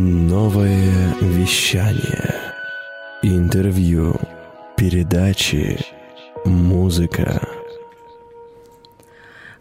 Новое вещание. Интервью. Передачи. Музыка.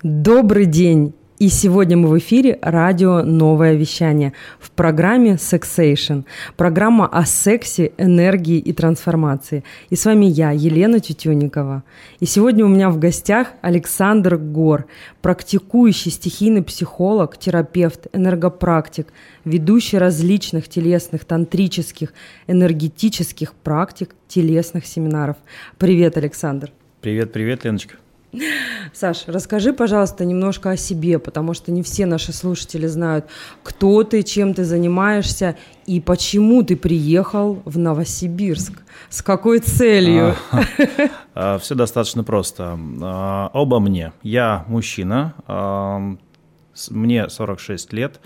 Добрый день! И сегодня мы в эфире радио «Новое вещание» в программе «Сексейшн». Программа о сексе, энергии и трансформации. И с вами я, Елена Тютюникова. И сегодня у меня в гостях Александр Гор, практикующий стихийный психолог, терапевт, энергопрактик, ведущий различных телесных, тантрических, энергетических практик, телесных семинаров. Привет, Александр. Привет, привет, Леночка. Саш, расскажи, пожалуйста, немножко о себе, потому что не все наши слушатели знают, кто ты, чем ты занимаешься и почему ты приехал в Новосибирск. С какой целью? А, Все достаточно просто. А, обо мне. Я мужчина, мне 46 лет.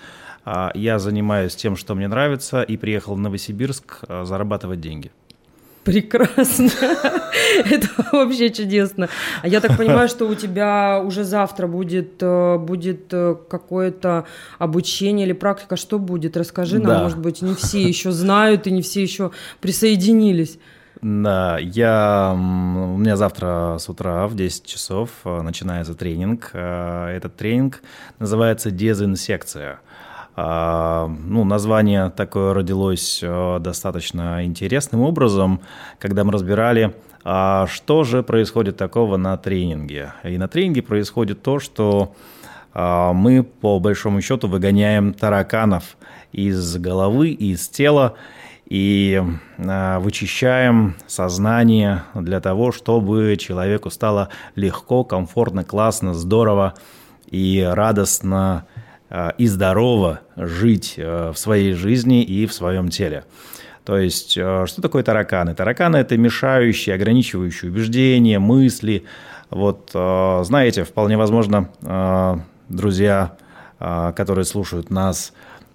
А, я занимаюсь тем, что мне нравится, и приехал в Новосибирск зарабатывать деньги. Прекрасно. Это вообще чудесно. А я так понимаю, что у тебя уже завтра будет, э, будет э, какое-то обучение или практика. Что будет? Расскажи нам, Да. может быть, не все еще знают и не все еще присоединились. Да, я, у меня завтра с утра в 10 часов э, начинается тренинг. Этот тренинг называется «Дезинсекция». А, Ну, название такое родилось э, достаточно интересным образом, когда мы разбирали, а что же происходит такого на тренинге. И на тренинге происходит то, что а, мы по большому счету выгоняем тараканов из головы, из тела и а, вычищаем сознание для того, чтобы человеку стало легко, комфортно, классно, здорово и радостно а, и здорово жить а, в своей жизни и в своем теле. То есть, э, что такое тараканы? Тараканы – это мешающие, ограничивающие убеждения, мысли. Вот, э, знаете, вполне возможно, э, друзья, э, которые слушают нас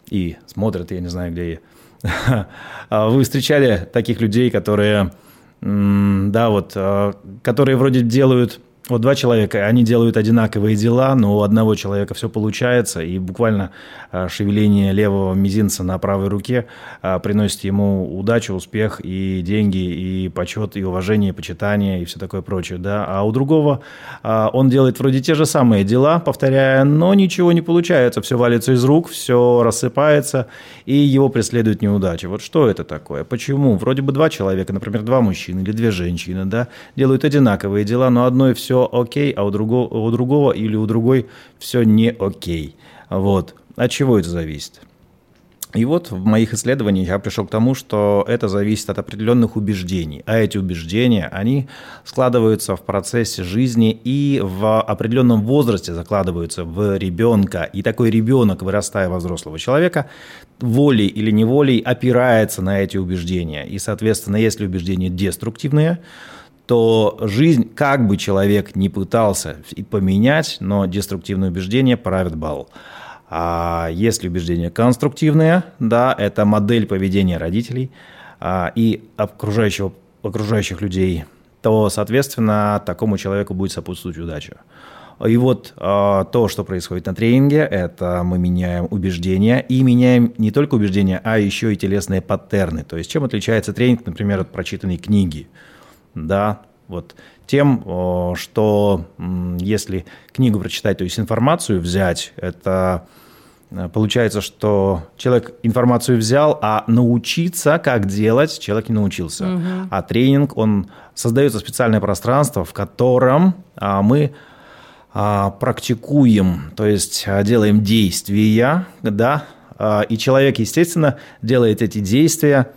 и смотрят, я не знаю, где а вы встречали таких людей, которые, да, вот, э, которые вроде делают, вот два человека, они делают одинаковые дела, но у одного человека все получается, и буквально э, шевеление левого мизинца на правой руке э, приносит ему удачу, успех и деньги, и почет, и уважение, и почитание, и все такое прочее, да. А у другого э, он делает вроде те же самые дела, повторяя, но ничего не получается, все валится из рук, все рассыпается, и его преследует неудача. Вот что это такое? Почему? Вроде бы два человека, например, два мужчины или две женщины, да, делают одинаковые дела, но одной все окей, а у другого, у другого или у другой все не окей. Вот. От чего это зависит? И вот в моих исследованиях я пришел к тому, что это зависит от определенных убеждений. А эти убеждения, они складываются в процессе жизни и в определенном возрасте закладываются в ребенка. И такой ребенок, вырастая во взрослого человека, волей или неволей опирается на эти убеждения. И, соответственно, если убеждения деструктивные, то жизнь, как бы человек ни пытался поменять, но деструктивные убеждения правят бал. А если убеждения конструктивные, да, это модель поведения родителей а, и окружающего, окружающих людей, то, соответственно, такому человеку будет сопутствовать удача. И вот а, то, что происходит на тренинге, это мы меняем убеждения и меняем не только убеждения, а еще и телесные паттерны. То есть чем отличается тренинг, например, от прочитанной книги? Да, вот тем, что если книгу прочитать, то есть информацию взять, это э, получается, что человек информацию взял, а научиться, как делать, человек не научился. А тренинг, он создается специальное пространство, в котором а, мы а, практикуем, то есть а, делаем действия, да, и человек, естественно, делает эти действия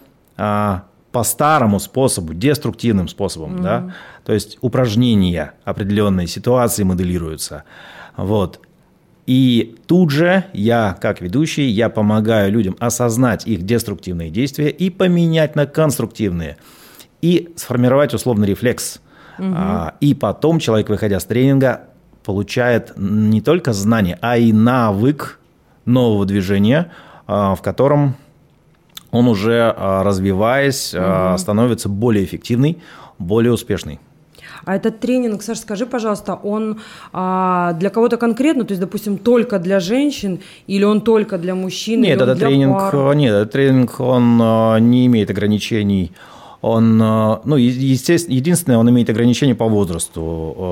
по старому способу, деструктивным способом, да, то есть упражнения определенные ситуации моделируются, вот. И тут же я, как ведущий, я помогаю людям осознать их деструктивные действия и поменять на конструктивные, и сформировать условный рефлекс. А, И потом человек, выходя с тренинга, получает не только знание, а и навык нового движения, а, в котором он уже, а, развиваясь, а, становится более эффективный, более успешный. А этот тренинг, Саша, скажи, пожалуйста, он а, для кого-то конкретно, то есть, допустим, только для женщин или он только для мужчин? Нет, этот тренинг, пар? нет, этот тренинг, он а, не имеет ограничений. Он, а, ну, естественно, единственное, он имеет ограничения по возрасту,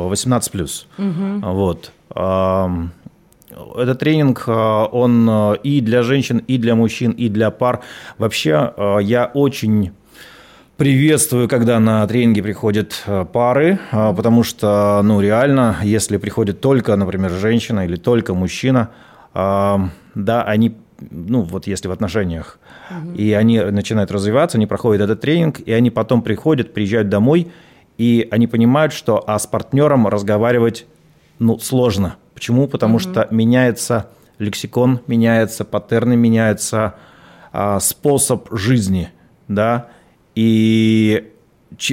18 плюс. Угу. Вот. Этот тренинг, он и для женщин, и для мужчин, и для пар. Вообще, я очень Приветствую, когда на тренинги приходят э, пары, э, потому что, ну, реально, если приходит только, например, женщина или только мужчина, э, да, они, ну, вот если в отношениях, угу. и они начинают развиваться, они проходят этот тренинг, и они потом приходят, приезжают домой, и они понимают, что а с партнером разговаривать, ну, сложно. Почему? Потому угу. что меняется лексикон, меняется паттерны, меняется а, способ жизни, да, и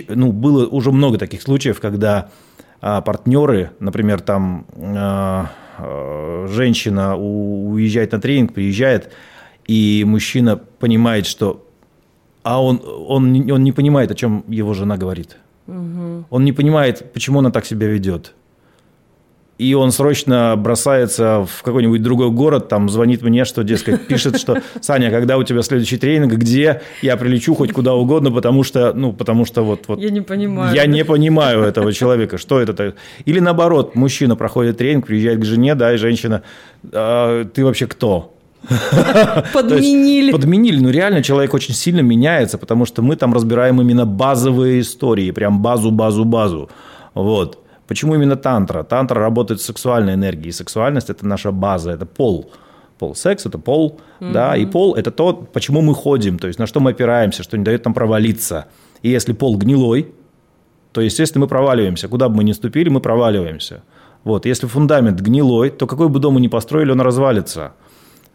ну, было уже много таких случаев, когда а, партнеры, например, там а, а, женщина уезжает на тренинг, приезжает, и мужчина понимает, что а он, он, он не понимает, о чем его жена говорит. Угу. Он не понимает, почему она так себя ведет и он срочно бросается в какой-нибудь другой город, там звонит мне, что, дескать, пишет, что «Саня, когда у тебя следующий тренинг, где я прилечу хоть куда угодно, потому что, ну, потому что вот... вот я не понимаю. Я не понимаю этого человека, что это Или наоборот, мужчина проходит тренинг, приезжает к жене, да, и женщина «А, «Ты вообще кто?» Подменили. Подменили. Ну, реально человек очень сильно меняется, потому что мы там разбираем именно базовые истории, прям базу, базу, базу. Вот. Почему именно тантра? Тантра работает с сексуальной энергией. Сексуальность – это наша база, это пол. Пол. Секс – это пол, mm-hmm. да, и пол – это то, почему мы ходим, то есть на что мы опираемся, что не дает нам провалиться. И если пол гнилой, то, естественно, мы проваливаемся. Куда бы мы ни ступили, мы проваливаемся. Вот. Если фундамент гнилой, то какой бы дом мы ни построили, он развалится –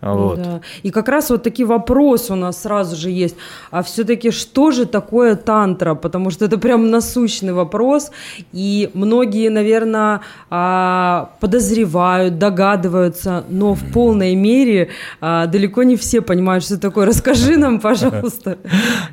вот. Да. И как раз вот такие вопросы у нас сразу же есть. А все-таки что же такое тантра? Потому что это прям насущный вопрос. И многие, наверное, а, подозревают, догадываются, но в полной мере а, далеко не все понимают, что такое. Расскажи нам, пожалуйста.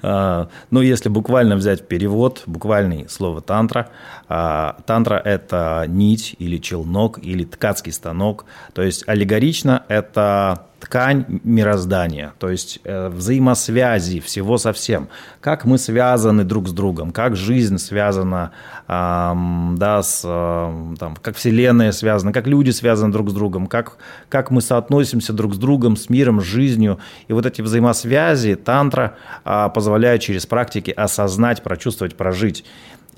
А, ну, если буквально взять перевод, буквальный слово тантра. Тантра – это нить или челнок, или ткацкий станок. То есть аллегорично это ткань мироздания, то есть э, взаимосвязи всего со всем, как мы связаны друг с другом, как жизнь связана, э, да, с, э, там, как Вселенная связана, как люди связаны друг с другом, как, как мы соотносимся друг с другом, с миром, с жизнью. И вот эти взаимосвязи тантра э, позволяют через практики осознать, прочувствовать, прожить.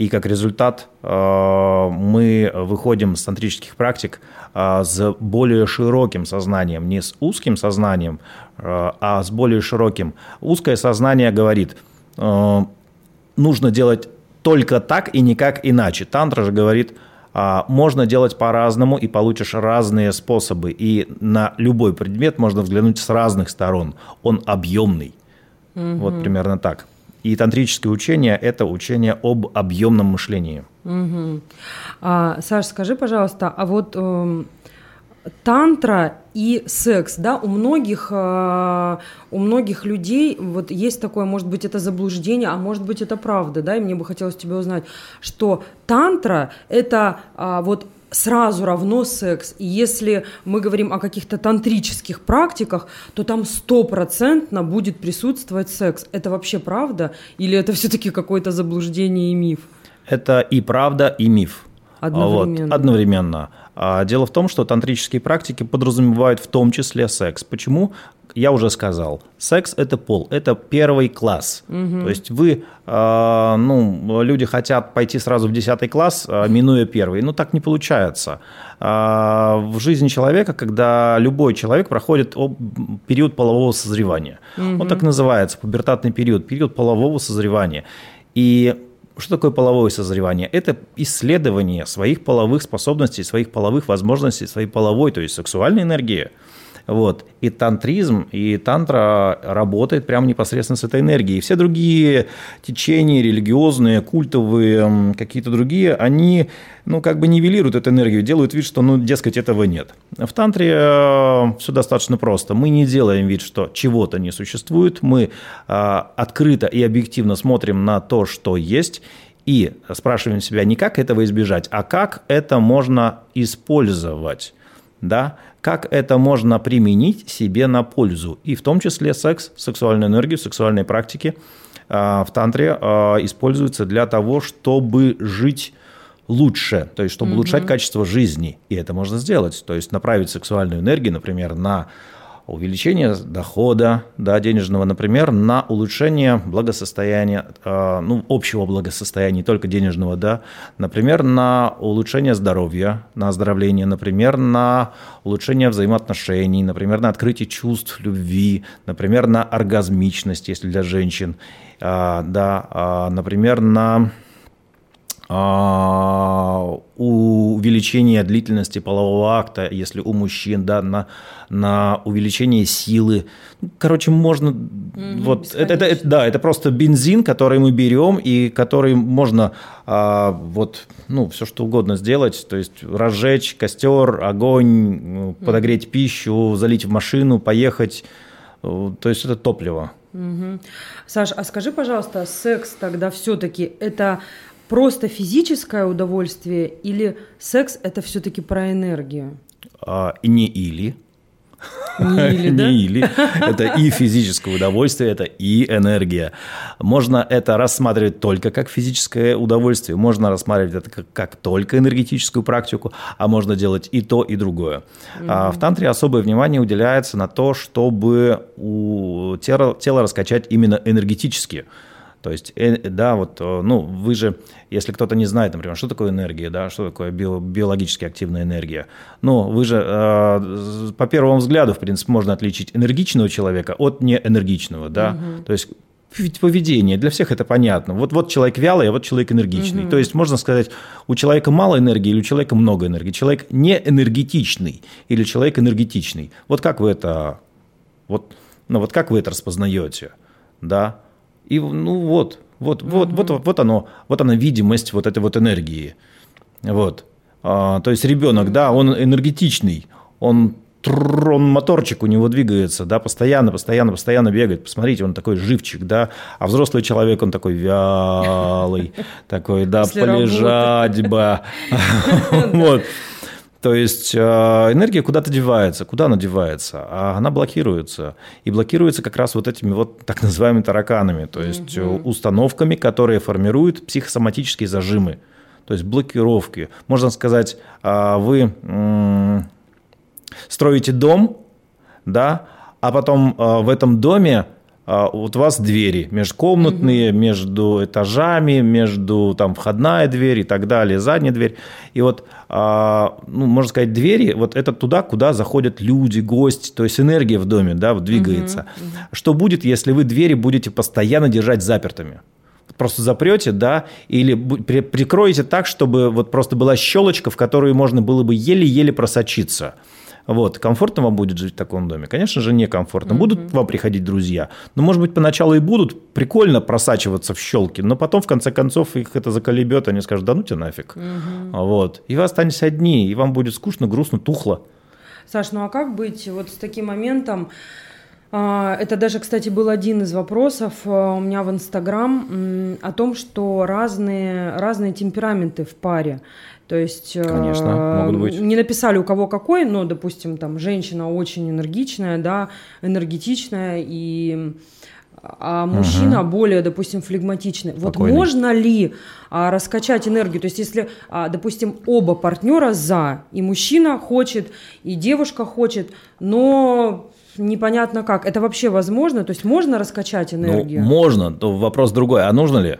И как результат э, мы выходим с тантрических практик э, с более широким сознанием, не с узким сознанием, э, а с более широким. Узкое сознание говорит, нужно делать только так и никак иначе. Тантра же говорит, можно делать по-разному и получишь разные способы. И на любой предмет можно взглянуть с разных сторон. Он объемный. Угу. Вот примерно так. И тантрическое учение – это учение об объемном мышлении. Угу. А, Саш, скажи, пожалуйста, а вот э, тантра и секс, да, у многих, э, у многих людей вот есть такое, может быть, это заблуждение, а может быть, это правда, да, и мне бы хотелось тебя узнать, что тантра – это э, вот сразу равно секс. И если мы говорим о каких-то тантрических практиках, то там стопроцентно будет присутствовать секс. Это вообще правда? Или это все-таки какое-то заблуждение и миф? Это и правда, и миф. Одновременно. Вот, одновременно. А, дело в том, что тантрические практики подразумевают в том числе секс. Почему? Я уже сказал, секс это пол, это первый класс. Угу. То есть вы, э, ну, люди хотят пойти сразу в десятый класс, э, минуя первый. Ну, так не получается. Э, в жизни человека, когда любой человек проходит период полового созревания, угу. он так называется, пубертатный период, период полового созревания. И что такое половое созревание? Это исследование своих половых способностей, своих половых возможностей, своей половой, то есть сексуальной энергии. Вот. И тантризм, и тантра работает прямо непосредственно с этой энергией. И все другие течения, религиозные, культовые, какие-то другие, они ну, как бы нивелируют эту энергию, делают вид, что, ну, дескать, этого нет. В тантре э, все достаточно просто. Мы не делаем вид, что чего-то не существует. Мы э, открыто и объективно смотрим на то, что есть, И спрашиваем себя не как этого избежать, а как это можно использовать, да, как это можно применить себе на пользу. И в том числе секс, сексуальную энергию, сексуальные практики а, в тантре а, используются для того, чтобы жить лучше, то есть чтобы угу. улучшать качество жизни. И это можно сделать. То есть направить сексуальную энергию, например, на увеличение дохода да, денежного, например, на улучшение благосостояния, э, ну, общего благосостояния, не только денежного, да, например, на улучшение здоровья, на оздоровление, например, на улучшение взаимоотношений, например, на открытие чувств любви, например, на оргазмичность, если для женщин, э, да, э, например, на увеличение длительности полового акта, если у мужчин, да, на, на увеличение силы. Короче, можно... Mm-hmm, вот, это, это, это, да, это просто бензин, который мы берем и который можно а, вот, ну, все что угодно сделать, то есть разжечь костер, огонь, подогреть mm-hmm. пищу, залить в машину, поехать. То есть это топливо. Угу. Саш, а скажи, пожалуйста, секс тогда все-таки это просто физическое удовольствие или секс это все-таки про энергию? А, не или. Не или, да? Не или. Это и физическое удовольствие, это и энергия. Можно это рассматривать только как физическое удовольствие, можно рассматривать это как, как только энергетическую практику, а можно делать и то, и другое. Mm-hmm. А в тантре особое внимание уделяется на то, чтобы у тела, тело раскачать именно энергетически. То есть, э, да, вот, э, ну, вы же, если кто-то не знает, например, что такое энергия, да, что такое био, биологически активная энергия, ну, вы же э, по первому взгляду, в принципе, можно отличить энергичного человека от неэнергичного, да, угу. то есть поведение, для всех это понятно. Вот, вот человек вялый, а вот человек энергичный. Угу. То есть можно сказать, у человека мало энергии или у человека много энергии. Человек не энергетичный или человек энергетичный. Вот как вы это, вот, ну вот как вы это распознаете, да? И ну вот, вот, вот, mm-hmm. вот, вот оно, вот она видимость вот этой вот энергии. Вот. А, то есть ребенок, да, он энергетичный, он он моторчик у него двигается, да, постоянно, постоянно, постоянно бегает. Посмотрите, он такой живчик, да, а взрослый человек, он такой вялый, такой, да, полежать бы. Вот. То есть э, энергия куда-то девается. Куда она девается? А она блокируется. И блокируется как раз вот этими вот так называемыми тараканами, то есть угу. установками, которые формируют психосоматические зажимы. То есть блокировки. Можно сказать, а, вы строите дом, да, а потом в этом доме вот у вас двери межкомнатные, угу. между этажами, между там входная дверь и так далее, задняя дверь. И вот, а, ну, можно сказать, двери, вот это туда, куда заходят люди, гости, то есть энергия в доме, да, двигается. Угу. Что будет, если вы двери будете постоянно держать запертыми? просто запрете, да, или прикроете так, чтобы вот просто была щелочка, в которую можно было бы еле-еле просочиться. Вот, комфортно вам будет жить в таком доме? Конечно же, некомфортно. Mm-hmm. Будут вам приходить друзья? Ну, может быть, поначалу и будут прикольно просачиваться в щелки, но потом, в конце концов, их это заколебет, они скажут, да ну тебе нафиг. Mm-hmm. Вот. И вы останетесь одни, и вам будет скучно, грустно, тухло. Саш, ну а как быть вот с таким моментом, а, это даже, кстати, был один из вопросов а, у меня в Инстаграм о том, что разные, разные темпераменты в паре. То есть Конечно, могут быть. не написали у кого какой, но, допустим, там женщина очень энергичная, да, энергетичная, и а мужчина угу. более, допустим, флегматичный. Спокойный. Вот можно ли а, раскачать энергию? То есть, если, а, допустим, оба партнера за, и мужчина хочет, и девушка хочет, но непонятно как. Это вообще возможно? То есть можно раскачать ну, энергию? Ну, можно, то вопрос другой. А нужно ли?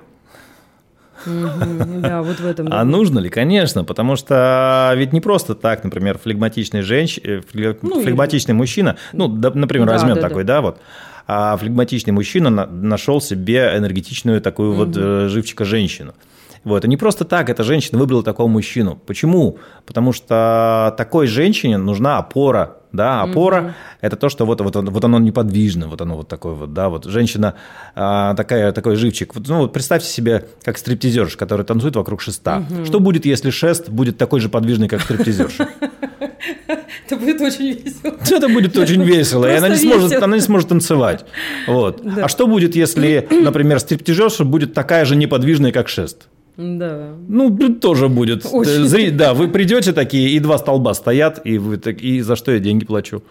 Да, вот в этом. А нужно ли? Конечно, потому что ведь не просто так, например, флегматичный женщина, э, ну, флегматичный мужчина, ну, например, возьмем такой, да, вот, а флегматичный мужчина нашел себе энергетичную такую вот э, живчика женщину. Вот. И не просто так эта женщина выбрала такого мужчину. Почему? Потому что такой женщине нужна опора, да, опора угу. это то, что вот, вот, вот оно неподвижно, вот оно вот такое вот, да, вот женщина а, такая, такой живчик. Вот, ну, вот представьте себе, как стриптизерш, который танцует вокруг шеста. Угу. Что будет, если шест будет такой же подвижный, как стриптизерш? Это будет очень весело. Это будет очень весело, и она не, сможет, она не сможет танцевать. Вот. А что будет, если, например, стриптизерша будет такая же неподвижная, как шест? Да. Ну, тоже будет. Очень. Зри... Да, вы придете такие, и два столба стоят, и вы так, и за что я деньги плачу?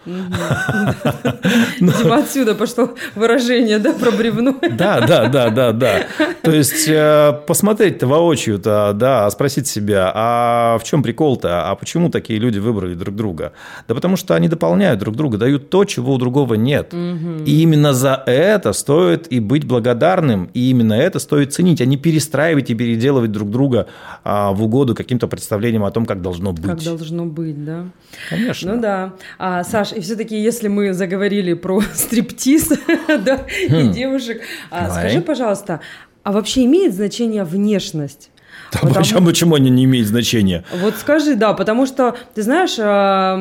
Видимо, отсюда пошло выражение, да, про бревно. Да, да, да, да, да. То есть э, посмотреть-то воочию-то, да, спросить себя, а в чем прикол-то, а почему такие люди выбрали друг друга? Да потому что они дополняют друг друга, дают то, чего у другого нет. И именно за это стоит и быть благодарным, и именно это стоит ценить, а не перестраивать и переделывать друг друга а, в угоду каким-то представлениям о том, как должно быть. Как должно быть, да. Конечно. Ну да. А, Саш, и все-таки, если мы заговорили про стриптиз да, и девушек, а, скажи, пожалуйста, а вообще имеет значение внешность? Да, Потому- почему, почему они не имеют значения? Вот скажи, да, потому что, ты знаешь, а,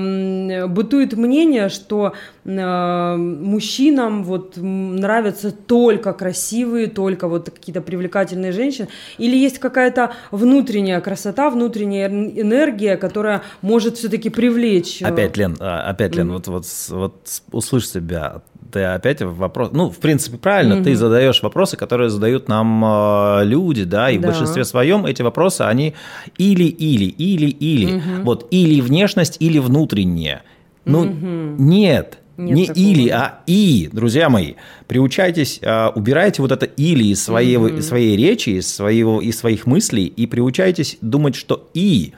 бытует мнение, что а, мужчинам вот нравятся только красивые, только вот какие-то привлекательные женщины, или есть какая-то внутренняя красота, внутренняя эн- энергия, которая может все-таки привлечь. э, Опять, Лен, а, опять, Лен, вот, вот, вот с- услышь себя. Ты опять вопрос. Ну, в принципе, правильно, ты задаешь вопросы, которые задают нам э, люди, да, и в Да. большинстве своем эти вопросы, они или-или, или-или. Вот или внешность, или внутреннее. Ну, нет. Нет не такого. или, а и, друзья мои, приучайтесь, а, убирайте вот это или из своей, из своей речи, из, своего, из своих мыслей и приучайтесь думать, что и.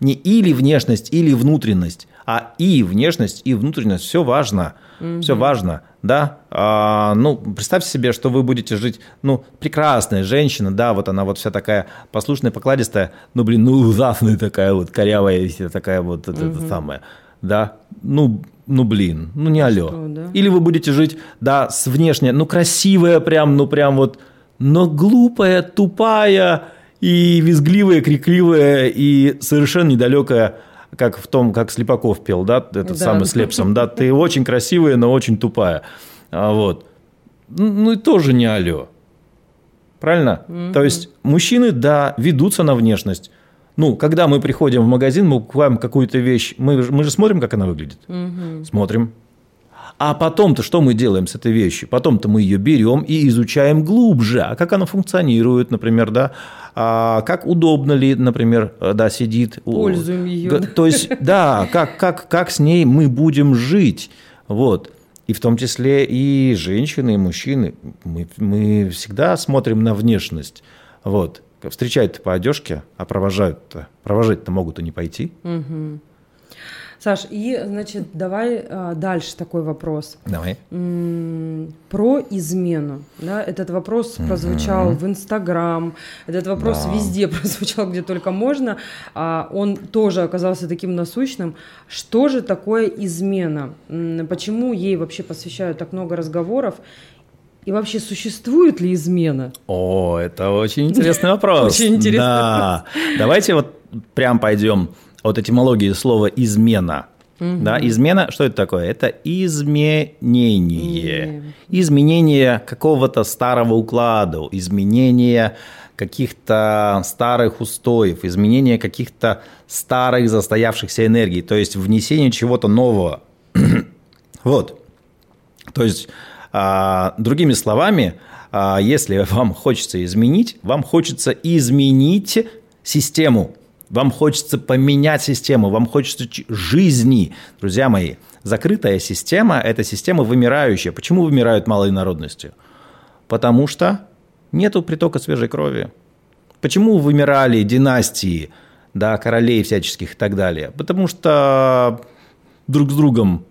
Не или внешность, или внутренность, а и внешность, и внутренность. Все важно. Все важно, да. А, ну, представьте себе, что вы будете жить, ну, прекрасная женщина, да, вот она вот вся такая послушная, покладистая, ну, блин, ну, ужасная такая вот, корявая, вся такая вот, это, это самое, да. Ну, ну, блин, ну, не алло. Что, да? Или вы будете жить, да, с внешне, ну, красивая прям, ну, прям вот, но глупая, тупая и визгливая, крикливая и совершенно недалекая, как в том, как Слепаков пел, да, этот Да. самый с Лепсом, да, ты очень красивая, но очень тупая. А, Вот. Ну, и тоже не алло. Правильно? То есть мужчины, да, ведутся на внешность. Ну, когда мы приходим в магазин, мы покупаем какую-то вещь, мы, мы же смотрим, как она выглядит. Смотрим. А потом-то что мы делаем с этой вещью? Потом-то мы ее берем и изучаем глубже. А как она функционирует, например, да? А как удобно ли, например, э, да, сидит. Пользуем да. То есть, да, как, как, как с ней мы будем жить. Вот. И в том числе и женщины, и мужчины. Мы, мы всегда смотрим на внешность. Вот. Встречают по одежке, а провожают-то. Провожать-то могут и не пойти. Саш, и, значит, давай а, дальше такой вопрос. Давай. Про измену. Да? Этот вопрос прозвучал в Инстаграм, этот вопрос Да. везде прозвучал, где только можно. А Он тоже оказался таким насущным. Что же такое измена? Почему ей вообще посвящают так много разговоров? И вообще существует ли измена? О, это очень интересный вопрос. Очень интересный да. Давайте вот прям пойдем от этимологии слова измена. Да, измена, что это такое? Это изменение. Изменение какого-то старого уклада, изменение каких-то старых устоев, изменение каких-то старых застоявшихся энергий, то есть внесение чего-то нового. Вот. То есть, а, другими словами, а, если вам хочется изменить, вам хочется изменить систему, вам хочется поменять систему, вам хочется жизни. Друзья мои, закрытая система – это система вымирающая. Почему вымирают малые народности? Потому что нету притока свежей крови. Почему вымирали династии, да, королей всяческих и так далее? Потому что друг с другом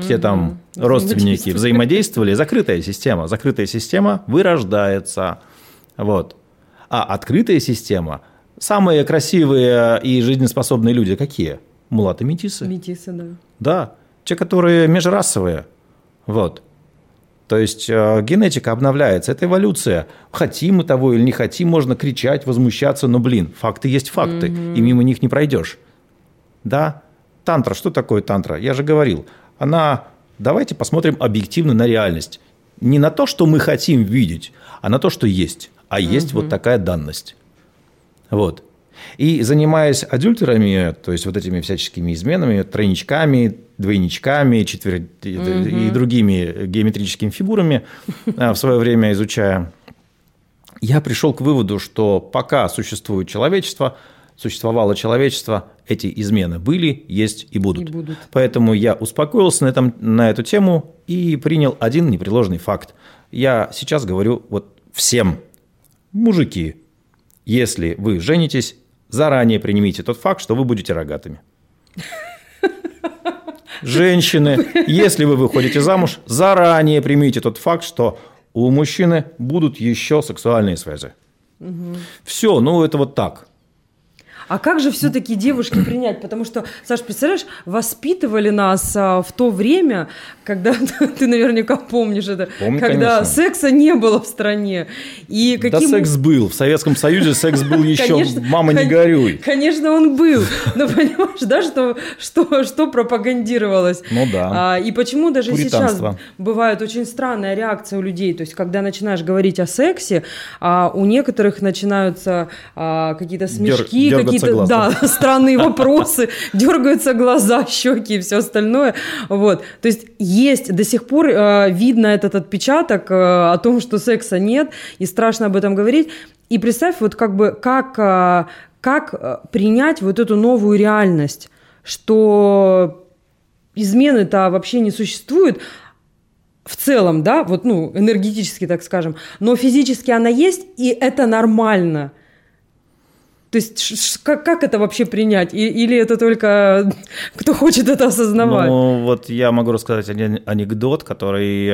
все там родственники взаимодействовали. Закрытая система. Закрытая система вырождается. Вот. А открытая система, самые красивые и жизнеспособные люди какие? Мулаты метисы. Метисы, да. Да, те, которые межрасовые. Вот. То есть э, генетика обновляется, это эволюция. Хотим мы того или не хотим, можно кричать, возмущаться, но, блин, факты есть факты, и мимо них не пройдешь. Да, тантра, что такое тантра? Я же говорил, она, давайте посмотрим объективно на реальность. Не на то, что мы хотим видеть, а на то, что есть. А есть вот такая данность. Вот. И занимаясь адюльтерами, то есть вот этими всяческими изменами, тройничками, двойничками, четвер... и другими геометрическими фигурами, а, в свое время изучая, я пришел к выводу, что пока существует человечество, существовало человечество, эти измены были, есть и будут. И будут. Поэтому я успокоился на, этом, на эту тему и принял один непреложный факт. Я сейчас говорю вот всем, мужики, если вы женитесь, заранее примите тот факт, что вы будете рогатыми. Женщины, если вы выходите замуж, заранее примите тот факт, что у мужчины будут еще сексуальные связи. Угу. Все, ну это вот так. А как же все-таки девушки принять? Потому что, Саш, представляешь, воспитывали нас а, в то время, когда ты наверняка помнишь это, Помню, когда конечно. секса не было в стране. И Да каким... секс был. В Советском Союзе секс был еще. Конечно, Мама, не горюй. Конечно, он был. Но понимаешь, да, что, что, что пропагандировалось? Ну да. А, и почему даже сейчас бывает очень странная реакция у людей. То есть, когда начинаешь говорить о сексе, а у некоторых начинаются а, какие-то смешки, дергаться какие-то да, странные вопросы, дергаются глаза, щеки и все остальное. Вот. То есть есть до сих пор э, видно этот отпечаток э, о том, что секса нет, и страшно об этом говорить. И представь, вот как бы как, э, как э, принять вот эту новую реальность, что измены-то вообще не существует, в целом, да, вот, ну, энергетически, так скажем, но физически она есть, и это нормально. То есть как, как это вообще принять? И- или это только кто хочет это осознавать? Ну, вот я могу рассказать один анекдот, который э,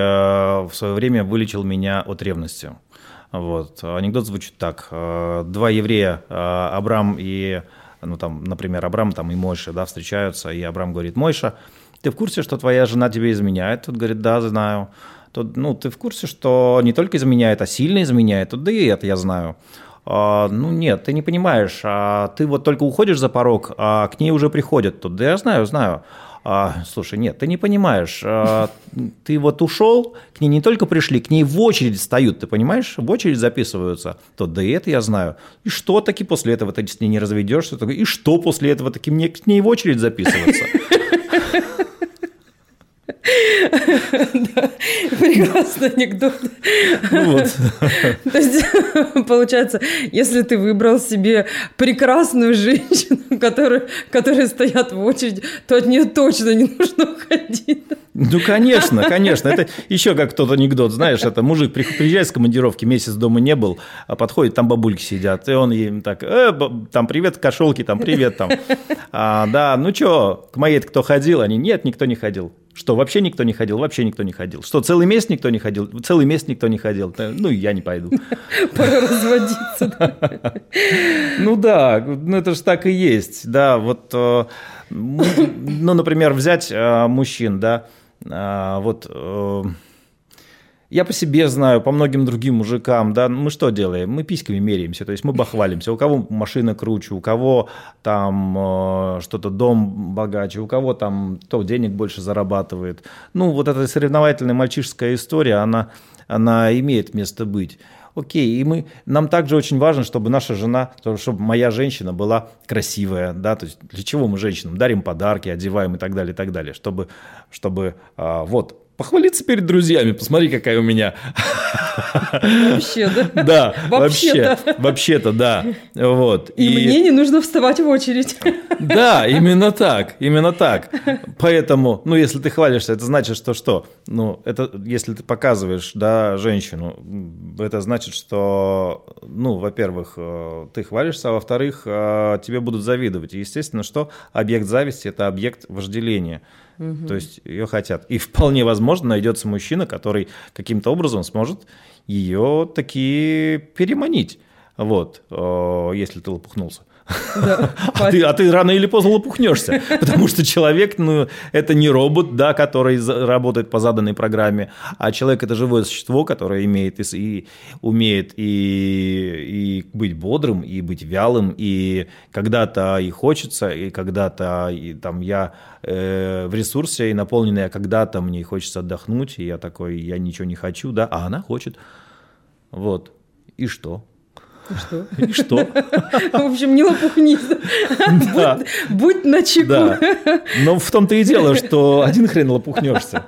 в свое время вылечил меня от ревности. Вот. Анекдот звучит так. Э, Два еврея, э, Абрам и, ну, там, например, Абрам там, и Мойша, да, встречаются, и Абрам говорит, Мойша, ты в курсе, что твоя жена тебе изменяет? Тот говорит, да, знаю. Тот, ну, ты в курсе, что не только изменяет, а сильно изменяет? Тот, да и это я знаю. «А, ну нет, ты не понимаешь, а ты вот только уходишь за порог, а к ней уже приходят тут. Да я знаю, знаю. А, слушай, нет, ты не понимаешь. А, ты вот ушел, к ней не только пришли, к ней в очередь встают, ты понимаешь? В очередь записываются. То да и это я знаю. И что таки после этого ты с ней не разведешься? И что после этого таки мне к ней в очередь записываться? Прекрасный анекдот. Ну вот. То есть, получается, если ты выбрал себе прекрасную женщину, которая, которые стоят в очереди, то от нее точно не нужно уходить. Ну, конечно, конечно. Это еще как тот анекдот, знаешь, это мужик при- приезжает с командировки, месяц дома не был, а подходит, там бабульки сидят, и он им так, «Э, там, привет, кошелки, там, привет, там. А, да, ну что, к моей кто ходил? Они, нет, никто не ходил. Что, вообще никто не ходил? Вообще никто не ходил. Что, целый месяц никто не ходил? Целый месяц никто не ходил. Да, Ну, я не пойду. Пора разводиться. Ну да, ну это же так и есть, да, вот, э, ну, например, взять э, мужчин, да, вот, э, я по себе знаю, по многим другим мужикам, да, мы что делаем? Мы письками меряемся, то есть мы бахвалимся. У кого машина круче, у кого там э, что-то дом богаче, у кого там то денег больше зарабатывает. Ну, вот эта соревновательная мальчишеская история, она, она имеет место быть. Окей, и мы, нам также очень важно, чтобы наша жена, то- чтобы моя женщина была красивая, да, то есть для чего мы женщинам дарим подарки, одеваем и так далее, и так далее, чтобы, чтобы а, вот, похвалиться перед друзьями, посмотри, какая у меня. Вообще, да? Да, вообще, Вообще-то. да, вот. И мне не нужно вставать в очередь. Да, именно так, именно так. Поэтому, ну, если ты хвалишься, это значит, что что? Ну, это, если ты показываешь, да, женщину, это значит, что, ну, во-первых, э, ты хвалишься, а во-вторых, э, тебе будут завидовать. И, естественно, что объект зависти – это объект вожделения. То есть ее хотят. И вполне возможно найдется мужчина, который каким-то образом сможет ее таки переманить. Вот, э, если ты лопухнулся. Да. А ты, а ты рано или поздно лопухнешься, потому что человек, ну, это не робот, да, который работает по заданной программе, а человек это живое существо, которое имеет и, и умеет и, и быть бодрым, и быть вялым, и когда-то и хочется, и когда-то и, там я э, в ресурсе и наполненный, а когда-то мне хочется отдохнуть, и я такой, я ничего не хочу, да, а она хочет. Вот. И что? И что? И что? В общем, не лопухнись. Да. Будь начеку. Да. Но в том-то и дело, что один хрен лопухнешься.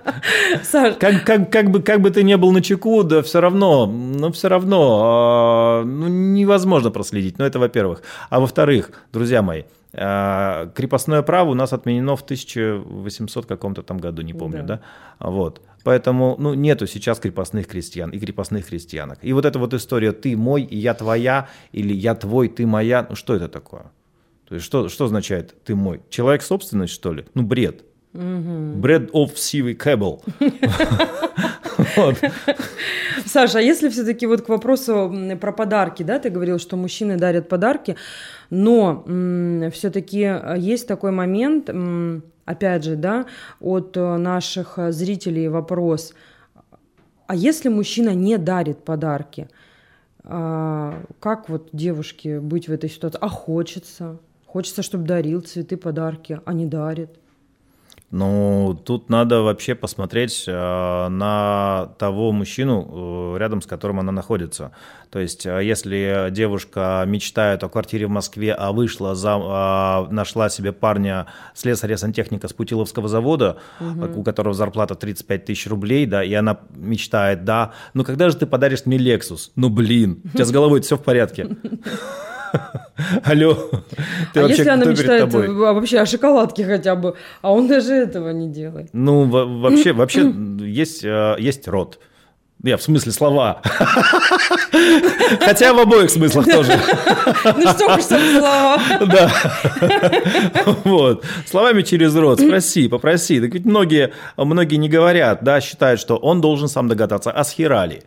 Саш, Как, как, как, бы, как бы ты не был на чеку, да все равно, ну все равно а, ну, невозможно проследить. Ну это во-первых. А во-вторых, друзья мои, а, крепостное право у нас отменено в 1800 каком-то там году, не помню, Да. да? Вот. Поэтому ну, нету сейчас крепостных крестьян и крепостных крестьянок. И вот эта вот история «ты мой, и я твоя» или «я твой, ты моя», ну что это такое? То есть что, что означает «ты мой»? Человек собственность, что ли? Ну, бред. Бред of сивый. Вот. Саша, а если все-таки вот к вопросу про подарки, да, ты говорил, что мужчины дарят подарки, но все-таки есть такой момент, м, опять же, да, от э, наших э, зрителей вопрос, а если мужчина не дарит подарки, а, как вот девушке быть в этой ситуации? А хочется? Хочется, чтобы дарил цветы, подарки, а не дарит. Ну, тут надо вообще посмотреть э, на того мужчину, э, рядом с которым она находится. То есть, э, если девушка мечтает о квартире в Москве, а вышла, за, а, нашла себе парня слесаря-сантехника с Путиловского завода, у которого зарплата 35 тысяч рублей, да, и она мечтает, да, ну когда же ты подаришь мне Lexus? Ну, блин, у тебя с головой все в порядке. Алло, ты а вообще если она мечтает вообще о шоколадке хотя бы, а он даже этого не делает. Ну, во- вообще, вообще есть, э, есть род. Я в смысле слова. Хотя в обоих смыслах тоже. Ну что уж слова. Да. Вот. Словами через рот. Спроси, попроси. Так ведь многие, многие не говорят, да, считают, что он должен сам догадаться. А схерали?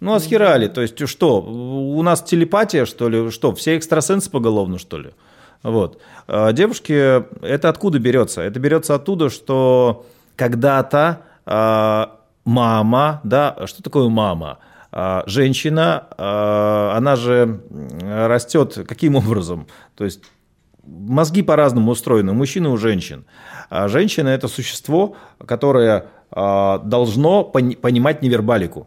Ну, а схерали? То есть что, у нас телепатия, что ли? Что, все экстрасенсы поголовно, что ли? Вот. А Девушки, это откуда берется? Это берется оттуда, что когда-то а, мама, да, что такое мама? А, Женщина, а, она же растет каким образом? То есть мозги по-разному устроены, у мужчин и у женщин. А женщина – это существо, которое а, должно пони- понимать невербалику.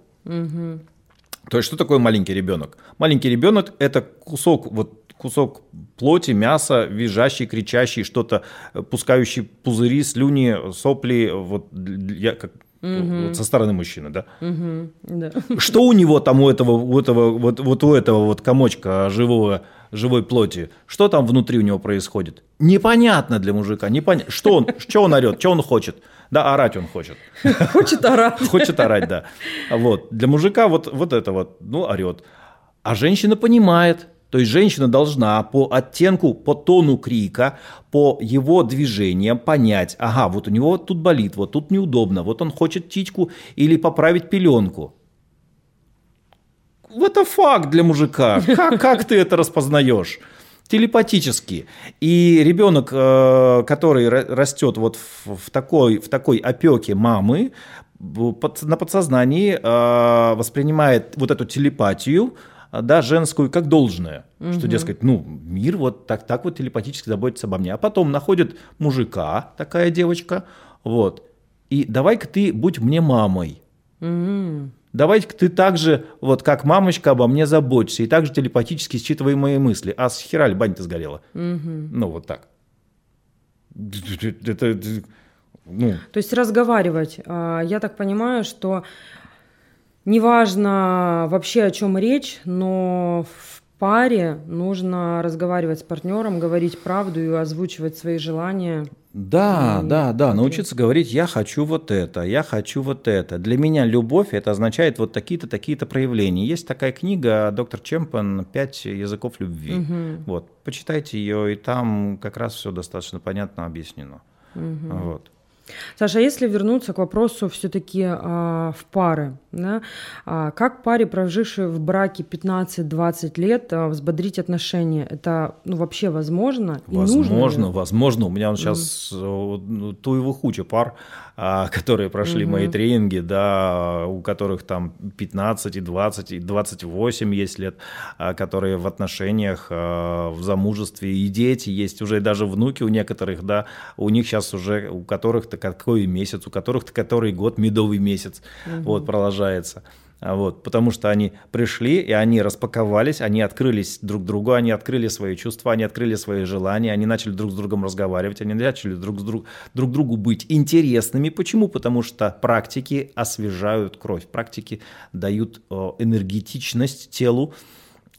То есть, что такое маленький ребенок? Маленький ребенок – это кусок, вот, кусок плоти, мяса, визжащий, кричащий, что-то, э, пускающий пузыри, слюни, сопли, вот, я, как, вот со стороны мужчины, да? Мгм, да. Что у него там у этого, у этого вот, вот у этого вот комочка живого, живой плоти? Что там внутри у него происходит? Непонятно для мужика, непонятно. Что он, что он орет, что он хочет? Да, орать он хочет. Хочет орать. Хочет орать, да. Вот. Для мужика вот, вот это вот, ну, орет. А женщина понимает. То есть женщина должна по оттенку, по тону крика, по его движениям понять, ага, вот у него тут болит, вот тут неудобно, вот он хочет титьку или поправить пеленку. The fuck для мужика? Как, как ты это распознаешь? Телепатически. И ребенок, э, который ра- растет вот в, такой, в такой опеке мамы, на подсознании э, воспринимает вот эту телепатию, э, да, женскую, как должное. Что, дескать, ну, мир вот так, так вот телепатически заботится обо мне. А потом находит мужика, такая девочка, вот, и давай-ка ты будь мне мамой. Мгм. Давайте-ка ты так же, вот как мамочка, обо мне заботься, и также телепатически считывай мои мысли. А с хера ли баня-то сгорела? Ну, вот так. Это, это, ну, То есть разговаривать. А, Я так понимаю, что неважно вообще о чем речь, но в паре нужно разговаривать с партнером, говорить правду и озвучивать свои желания. да, М, да, да, научиться говорить, я хочу вот это, я хочу вот это. Для меня любовь, это означает вот такие-то, такие-то проявления. Есть такая книга доктор Чемпен «Пять языков любви». Мгм. Вот, почитайте ее, и там как раз все достаточно понятно объяснено. Вот. Саша, а если вернуться к вопросу все-таки в пары, да, а, как паре, прожившей в браке 15-20 лет, а, взбодрить отношения? Это ну, вообще возможно? И нужно ли? Возможно, возможно. У меня сейчас ну, туево-хуча пар, а, которые прошли мои тренинги, да, у которых там 15 и 20 и 28 есть лет, а, которые в отношениях, а, в замужестве, и дети есть, уже даже внуки у некоторых, да, у них сейчас уже, у которых-то какой месяц, у которых-то который год, медовый месяц, вот, продолжается. А вот, потому что они пришли, и они распаковались, они открылись друг другу, они открыли свои чувства, они открыли свои желания, они начали друг с другом разговаривать, они начали друг, с друг, друг другу быть интересными. Почему? Потому что практики освежают кровь, практики дают энергетичность телу,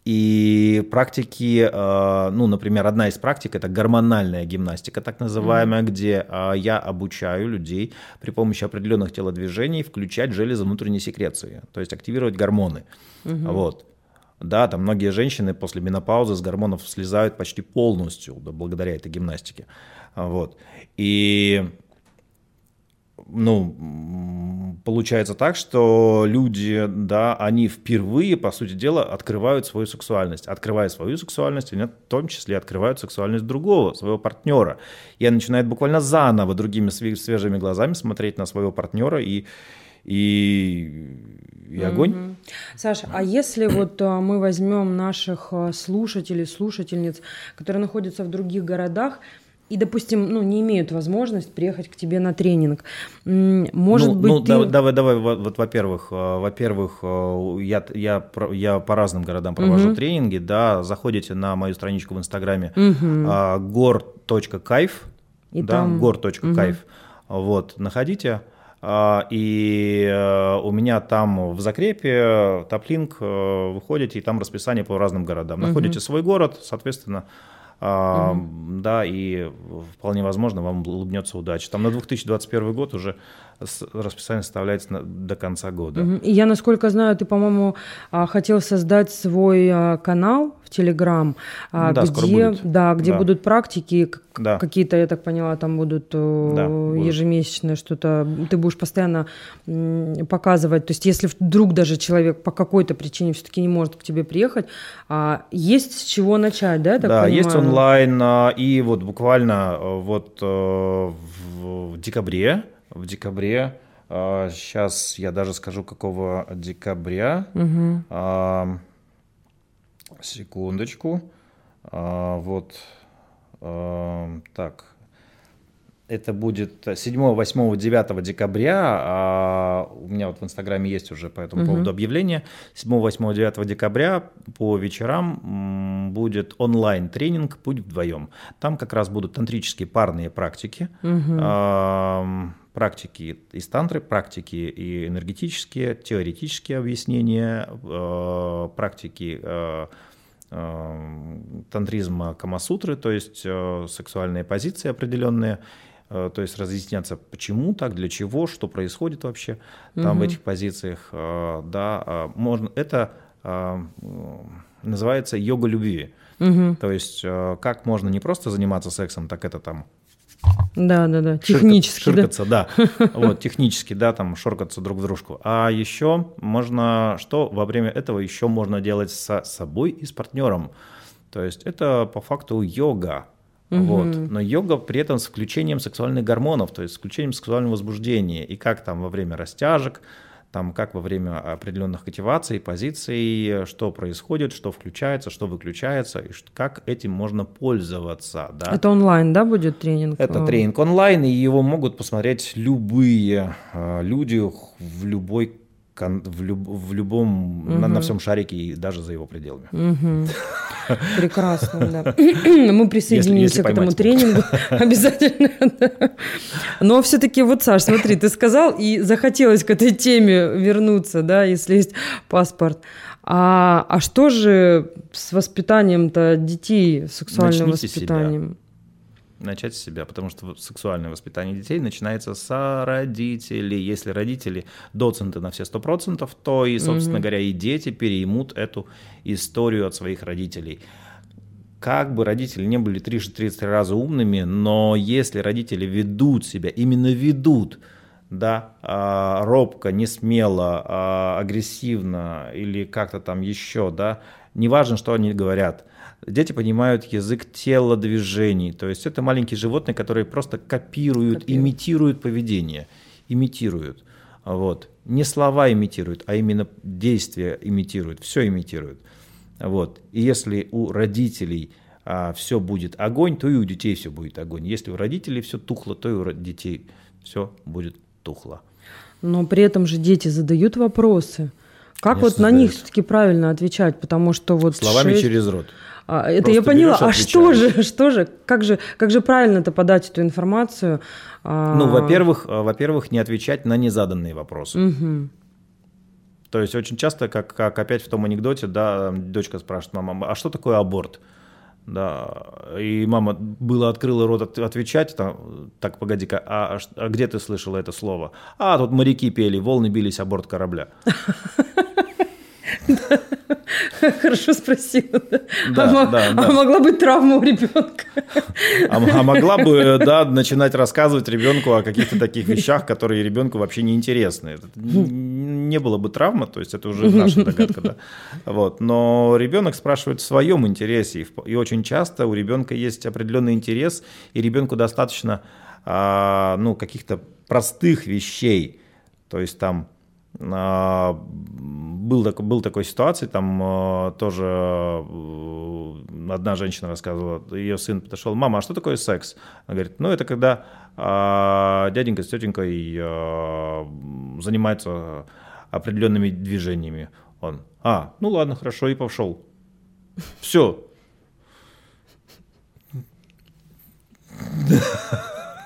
и практики, э, ну, например, одна из практик – это гормональная гимнастика, так называемая, mm-hmm. где э, я обучаю людей при помощи определенных телодвижений включать железы внутренней секреции, то есть активировать гормоны. Mm-hmm. Вот. Да, там многие женщины после менопаузы с гормонов слезают почти полностью да, благодаря этой гимнастике. Вот. И ну, получается так, что люди, да, они впервые, по сути дела, открывают свою сексуальность. Открывая свою сексуальность, они в том числе открывают сексуальность другого, своего партнера. И начинают буквально заново другими свежими глазами смотреть на своего партнера и, и, и огонь. Mm-hmm. Саша, а если вот а, мы возьмем наших а, слушателей, слушательниц, которые находятся в других городах, и, допустим, ну, не имеют возможность приехать к тебе на тренинг. Может ну, быть, ну, ты... давай, давай, давай, вот, во-первых, э, во-первых, э, я, я, я по разным городам провожу угу. тренинги, да, заходите на мою страничку в Инстаграме угу. gor.кайф, и да, там... gor.кайф, угу. вот, находите, а, и э, у меня там в закрепе топлинк, выходите, и там расписание по разным городам. Находите угу. свой город, соответственно, угу. да, и вполне возможно вам улыбнется удача. Там на 2021 год уже расписание составляется до конца года. И я, насколько знаю, ты, по-моему, а, хотел создать свой а, канал в Телеграм, а, да, где, да, где да. будут практики, да. какие-то, я так поняла, там будут, э, да, ежемесячные что-то. Ты будешь постоянно показывать. То есть, если вдруг даже человек по какой-то причине все-таки не может к тебе приехать, есть с чего начать, да? да, понимаю? есть онлайн, и вот буквально э, вот э, в декабре в декабре. Сейчас а, я даже скажу, какого декабря. Угу. Секундочку. А, вот. Так. Это будет 7, 8, 9 декабря. А у меня вот в Инстаграме есть уже по этому угу. поводу объявление. 7, 8, 9 декабря по вечерам будет онлайн-тренинг «Путь вдвоем». Там как раз будут тантрические парные практики. Угу практики из тантры, практики и энергетические, теоретические объяснения, э, практики э, э, тантризма Камасутры, то есть сексуальные позиции определенные, то есть разъясняться, почему так, для чего, что происходит вообще там угу. в этих позициях. Да, можно, это называется йога любви. Угу. То есть как можно не просто заниматься сексом, так это там да, да, да. Технически. Ширкаться, да. да. Вот, технически, да, там шоркаться друг в дружку. А еще можно, что во время этого еще можно делать с собой и с партнером. То есть это по факту йога. Угу. Вот. Но йога при этом с включением сексуальных гормонов, то есть с включением сексуального возбуждения. И как там во время растяжек, там как во время определенных активаций, позиций, что происходит, что включается, что выключается, и как этим можно пользоваться. Да? Это онлайн, да, будет тренинг? Это тренинг онлайн, и его могут посмотреть любые э, люди в любой в, люб, в любом, угу. на, на всем шарике и даже за его пределами. Угу. Прекрасно, да. Мы присоединимся к этому тренингу обязательно. Но все-таки вот, Саш, смотри, ты сказал, и захотелось к этой теме вернуться, да, если есть паспорт. А, а что же с воспитанием-то детей, сексуальным Начните воспитанием? Себя начать с себя, потому что сексуальное воспитание детей начинается с родителей. Если родители доценты на все сто процентов, то и, собственно угу. говоря, и дети переймут эту историю от своих родителей. Как бы родители не были 30 раза умными, но если родители ведут себя, именно ведут, да, а, робко, не смело, а, агрессивно или как-то там еще, да, неважно, что они говорят – Дети понимают язык телодвижений, то есть это маленькие животные, которые просто копируют, копируют. имитируют поведение, имитируют. Вот. Не слова имитируют, а именно действия имитируют, все имитируют. Вот. И если у родителей а, все будет огонь, то и у детей все будет огонь. Если у родителей все тухло, то и у детей все будет тухло. Но при этом же дети задают вопросы Как Конечно, вот на них все-таки правильно отвечать? Потому что вот Словами шесть- через рот. А, это Просто я поняла. А что же, что же, как же, как же правильно-то подать эту информацию? А, Ну, во-первых, э, во-первых, не отвечать на незаданные вопросы. мгм. То есть очень часто, как, как опять в том анекдоте, да, дочка спрашивает мама, а что такое аборт? Да, и мама было открыла рот от- отвечать, там, так, погоди-ка, а, ш- а где ты слышала это слово? А, тут моряки пели, волны бились о борт корабля. Хорошо спросила. да. Да, а, да, да. а могла быть травма у ребенка? А, а могла бы, да, начинать рассказывать ребенку о каких-то таких вещах, которые ребенку вообще не интересны. Не было бы травмы, то есть это уже наша догадка, да. Вот. Но ребенок спрашивает в своем интересе, и, очень часто у ребенка есть определенный интерес, и ребенку достаточно а, ну, каких-то простых вещей. То есть там был, такой, был такой ситуации, там а, тоже э, одна женщина рассказывала, ее сын подошел, мама, а что такое секс? Она говорит, ну это когда а, дяденька с тетенькой а, занимаются определенными движениями. Он, а, ну ладно, хорошо, и пошел. Все.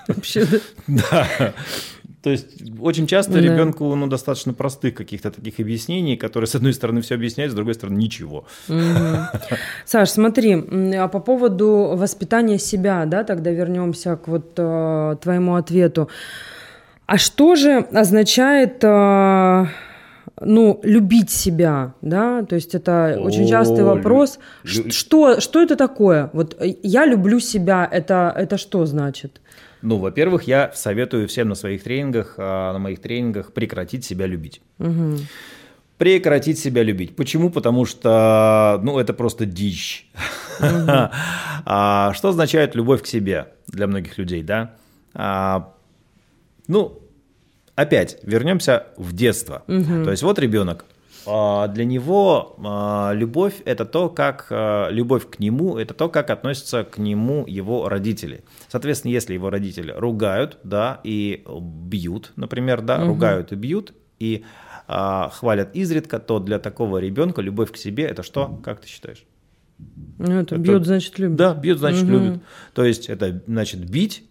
Вообще, да. Да. То есть очень часто Да. ребенку ну, достаточно простых каких-то таких объяснений, которые, с одной стороны, все объясняют, с другой стороны, ничего. Мгм. Саш, смотри, а по поводу воспитания себя, да, тогда вернемся к вот э, твоему ответу. А что же означает, э, ну, любить себя, да? То есть это очень О, частый лю- вопрос. лю- Что, что это такое? Вот э, я люблю себя, это, это что значит? Ну, во-первых, я советую всем на своих тренингах, а, на моих тренингах прекратить себя любить. Мгм. Прекратить себя любить. Почему? Потому что, ну, это просто дичь. А, Что означает любовь к себе для многих людей, да? А, Ну, опять вернемся в детство. То есть вот ребенок. А, Для него а, любовь это то, как а, любовь к нему, это то, как относятся к нему его родители. Соответственно, если его родители ругают, да, и бьют, например, да, ругают и бьют, и а, хвалят изредка, то для такого ребенка любовь к себе это что? Как ты считаешь? Ну, это Это- бьет, значит, любит. Да, бьют, значит, Мгм. любят. То есть это значит бить,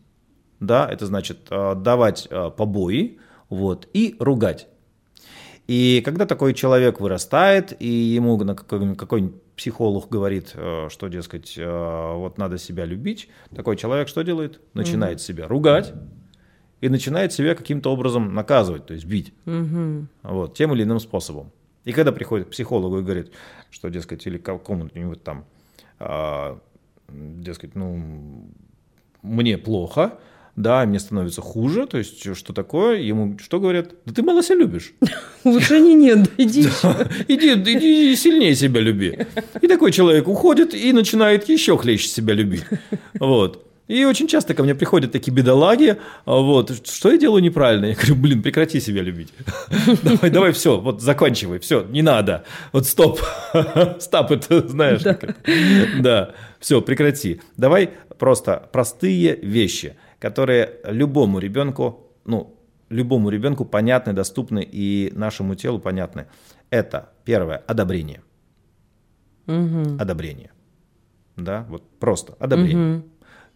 да, это значит давать побои, вот, и ругать. И когда такой человек вырастает, и ему на какой- какой-нибудь психолог говорит, э, что, дескать, э, вот надо себя любить, такой человек что делает? Начинает себя ругать и начинает себя каким-то образом наказывать, то есть бить. Мгм. Вот, тем или иным способом. И когда приходит к психологу и говорит, что, дескать, или какому-нибудь там, а, дескать, ну, мне плохо, да, мне становится хуже, то есть что такое, ему что говорят? Да ты мало себя любишь. Улучшений нет, иди. Иди, иди сильнее себя люби. И такой человек уходит и начинает еще хлеще себя любить. Вот. И очень часто ко мне приходят такие бедолаги, а вот, что я делаю неправильно? Я говорю, блин, прекрати себя любить. Давай, давай, все, вот заканчивай, все, не надо. Вот стоп, стоп, это знаешь. Да. Да, все, прекрати. Давай просто простые вещи, которые любому ребенку, ну, любому ребенку понятны, доступны и нашему телу понятны. Это первое одобрение. Мгм. Одобрение. Да, вот просто одобрение. Мгм.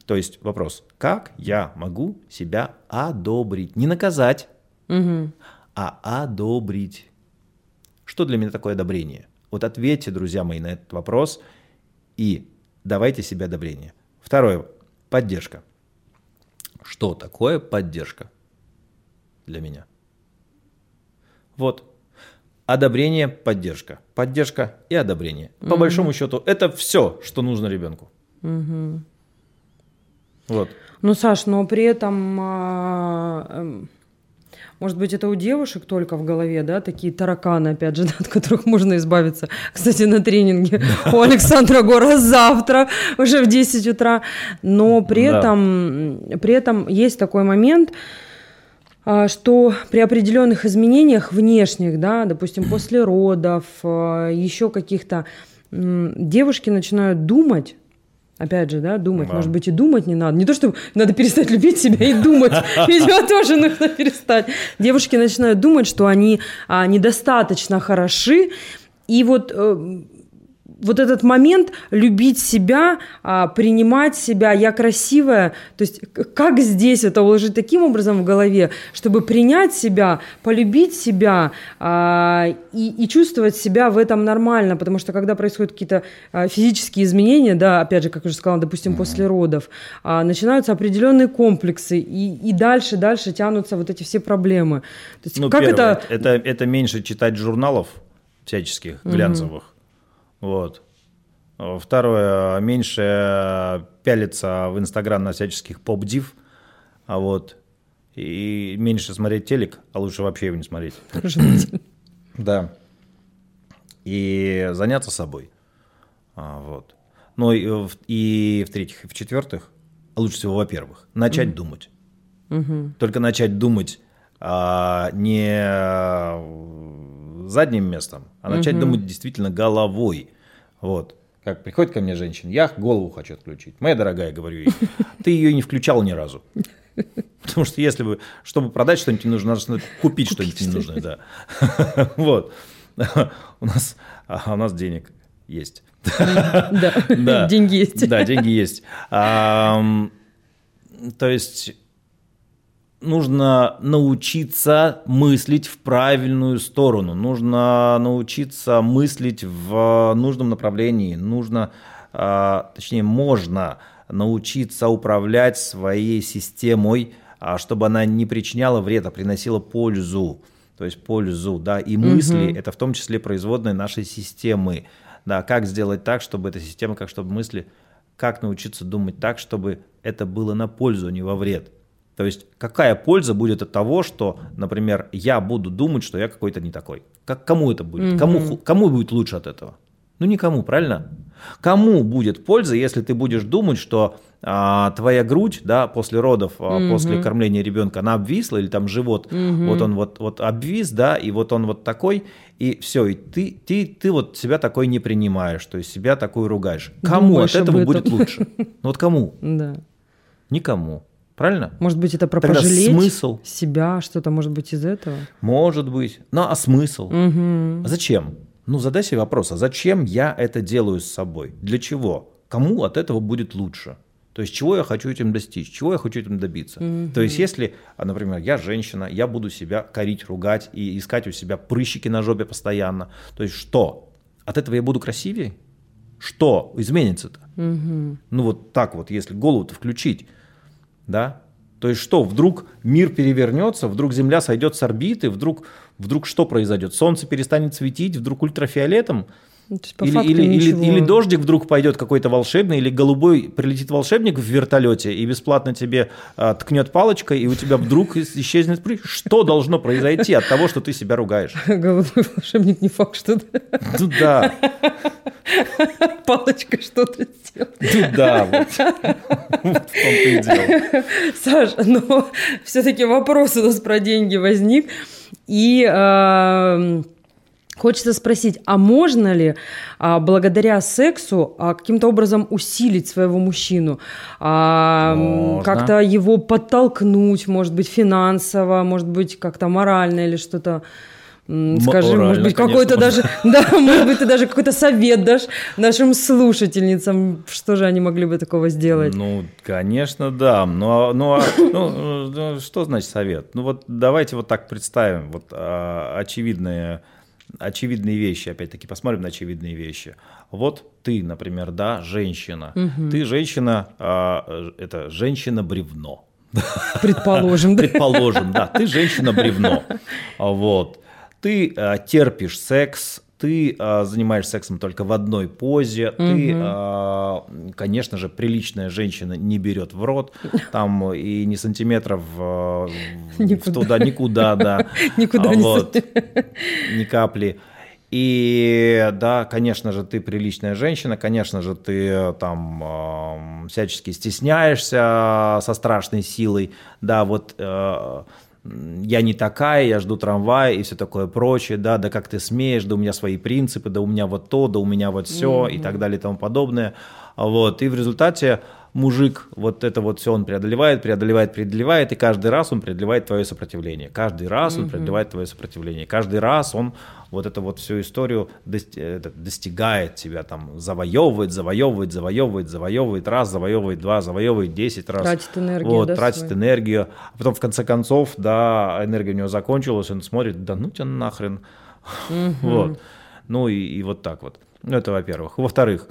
То есть вопрос, как я могу себя одобрить? Не наказать, Мгм. а одобрить. Что для меня такое одобрение? Вот ответьте, друзья мои, на этот вопрос и давайте себе одобрение. Второе. Поддержка. Что такое поддержка для меня? Вот. Одобрение, поддержка. Поддержка и одобрение. По большому счету, это все, что нужно ребенку. Мгм. Вот. Ну, Саш, но при этом, а, эм, может быть, это у девушек только в голове, да, такие тараканы, опять же, да, от которых можно избавиться. Кстати, на тренинге у Александра Гора завтра, уже в 10 утра. Но при этом, при этом есть такой момент, а, что при определенных изменениях внешних, да, допустим, после родов, а, еще каких-то, девушки начинают думать, Опять же, да, думать, да. может быть, и думать не надо. Не то, что надо перестать любить себя и думать. Видимо, тоже нужно перестать. Девушки начинают думать, что они а, недостаточно хороши, и вот э, вот этот момент любить себя, а, принимать себя, я красивая, то есть как здесь это уложить таким образом в голове, чтобы принять себя, полюбить себя а, и, и чувствовать себя в этом нормально, потому что когда происходят какие-то а, физические изменения, да, опять же, как уже сказала, допустим, mm-hmm. после родов, начинаются определенные комплексы и, и дальше, дальше тянутся вот эти все проблемы. То есть, ну, как первое, это... это... Это меньше читать журналов всяческих глянцевых. Mm-hmm вот. Второе, меньше пялиться в Инстаграм на всяческих поп-див, а вот, и меньше смотреть телек, а лучше вообще его не смотреть. Да. И заняться собой. А, вот. Ну и, и в-третьих, и в-четвертых, лучше всего, во-первых, начать mm думать. mm Только начать думать а, не задним местом, а начать mm думать действительно головой. Вот. Как приходит ко мне женщина, я голову хочу отключить. Моя дорогая, говорю ей, ты ее не включал ни разу. Потому что если бы, чтобы продать что-нибудь нужно, надо купить что-нибудь ненужное, да. Вот. У нас, а у нас денег есть. Да, деньги есть. Да, деньги есть. То есть нужно научиться мыслить в правильную сторону, нужно научиться мыслить в нужном направлении, нужно, а, точнее, можно научиться управлять своей системой, а, чтобы она не причиняла вред, а приносила пользу. То есть пользу, да, и мысли угу. это в том числе производные нашей системы. Да, как сделать так, чтобы эта система, как чтобы мысли, как научиться думать так, чтобы это было на пользу, а не во вред. То есть какая польза будет от того, что, например, я буду думать, что я какой-то не такой? Как, кому это будет? Угу. Кому, кому будет лучше от этого? Ну никому, правильно? Кому будет польза, если ты будешь думать, что а, твоя грудь, да, после родов, а, угу. после кормления ребенка, она обвисла или там живот, угу. вот он вот вот обвис, да, и вот он вот такой, и все, и ты ты ты вот себя такой не принимаешь, то есть себя такой ругаешь. Кому Думаешь от этого будет лучше? Ну вот кому? Да. Никому. Правильно? Может быть, это про Тогда пожалеть смысл. себя, что-то может быть из этого? Может быть. Ну, а смысл? Угу. А зачем? Ну, задай себе вопрос, а зачем я это делаю с собой? Для чего? Кому от этого будет лучше? То есть, чего я хочу этим достичь, чего я хочу этим добиться. Угу. То есть, если, а, например, я женщина, я буду себя корить, ругать и искать у себя прыщики на жопе постоянно. То есть, что? От этого я буду красивее? Что изменится-то? Угу. Ну, вот так вот, если голову-то включить да? То есть что, вдруг мир перевернется, вдруг Земля сойдет с орбиты, вдруг, вдруг что произойдет? Солнце перестанет светить, вдруг ультрафиолетом? Ну, или, или, или, или дождик вдруг пойдет какой-то волшебный, или голубой прилетит волшебник в вертолете и бесплатно тебе а, ткнет палочкой, и у тебя вдруг исчезнет. Что должно произойти от того, что ты себя ругаешь? Голубой волшебник не факт, что... Ну да. Палочка что-то сделает. Ну да, вот. вот в том-то и дело. Саш, но все-таки вопрос у нас про деньги возник. И... Э, Хочется спросить, а можно ли а, благодаря сексу а, каким-то образом усилить своего мужчину, а, как-то его подтолкнуть, может быть, финансово, может быть, как-то морально или что-то? Скажи, может быть, какой-то даже, да, может быть, ты даже какой-то совет дашь нашим слушательницам, что же они могли бы такого сделать? Ну, конечно, да. Но, ну, ну, ну, что значит совет? Ну вот давайте вот так представим, вот а, очевидные вещи, опять-таки, посмотрим на очевидные вещи. Вот ты, например, да, женщина. Угу. Ты женщина, а, это женщина-бревно. Предположим, да. Предположим, да. Ты женщина-бревно. Вот. Ты а, терпишь секс, ты а, занимаешься сексом только в одной позе, угу. ты, а, конечно же, приличная женщина не берет в рот, там и ни сантиметров а, никуда. туда, никуда, да. Никуда вот, ни капли. И да, конечно же, ты приличная женщина, конечно же, ты там э, всячески стесняешься со страшной силой, да, вот э, я не такая, я жду трамвая и все такое прочее, да, да как ты смеешь, да у меня свои принципы, да у меня вот то, да у меня вот все mm-hmm. и так далее и тому подобное. Вот, и в результате мужик вот это вот все он преодолевает, преодолевает, преодолевает, и каждый раз он преодолевает твое сопротивление. Каждый раз он преодолевает твое сопротивление. Каждый раз он вот эту вот всю историю достигает тебя, там, завоевывает, завоевывает, завоевывает, завоевывает раз, завоевывает два, завоевывает десять раз. Тратит энергию. Вот, да, тратит свой. энергию. А потом, в конце концов, да, энергия у него закончилась, он смотрит, да ну тебя нахрен. Mm-hmm. Вот. Ну и, и вот так вот. Ну, это во-первых. Во-вторых,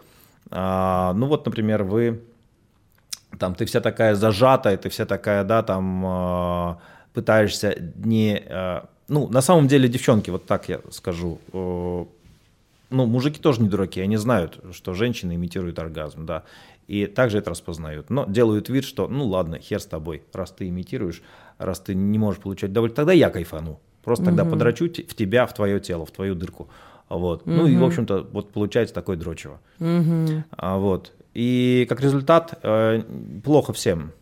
а, ну вот, например, вы там ты вся такая зажатая, ты вся такая, да, там э, пытаешься не... Э, ну, на самом деле, девчонки, вот так я скажу, э, ну, мужики тоже не дураки, они знают, что женщины имитируют оргазм, да, и также это распознают, но делают вид, что, ну, ладно, хер с тобой, раз ты имитируешь, раз ты не можешь получать удовольствие, тогда я кайфану, просто угу. тогда подрачу в тебя, в твое тело, в твою дырку, вот, угу. ну, и, в общем-то, вот получается такое дрочево, угу. а, вот, и как результат э, плохо всем,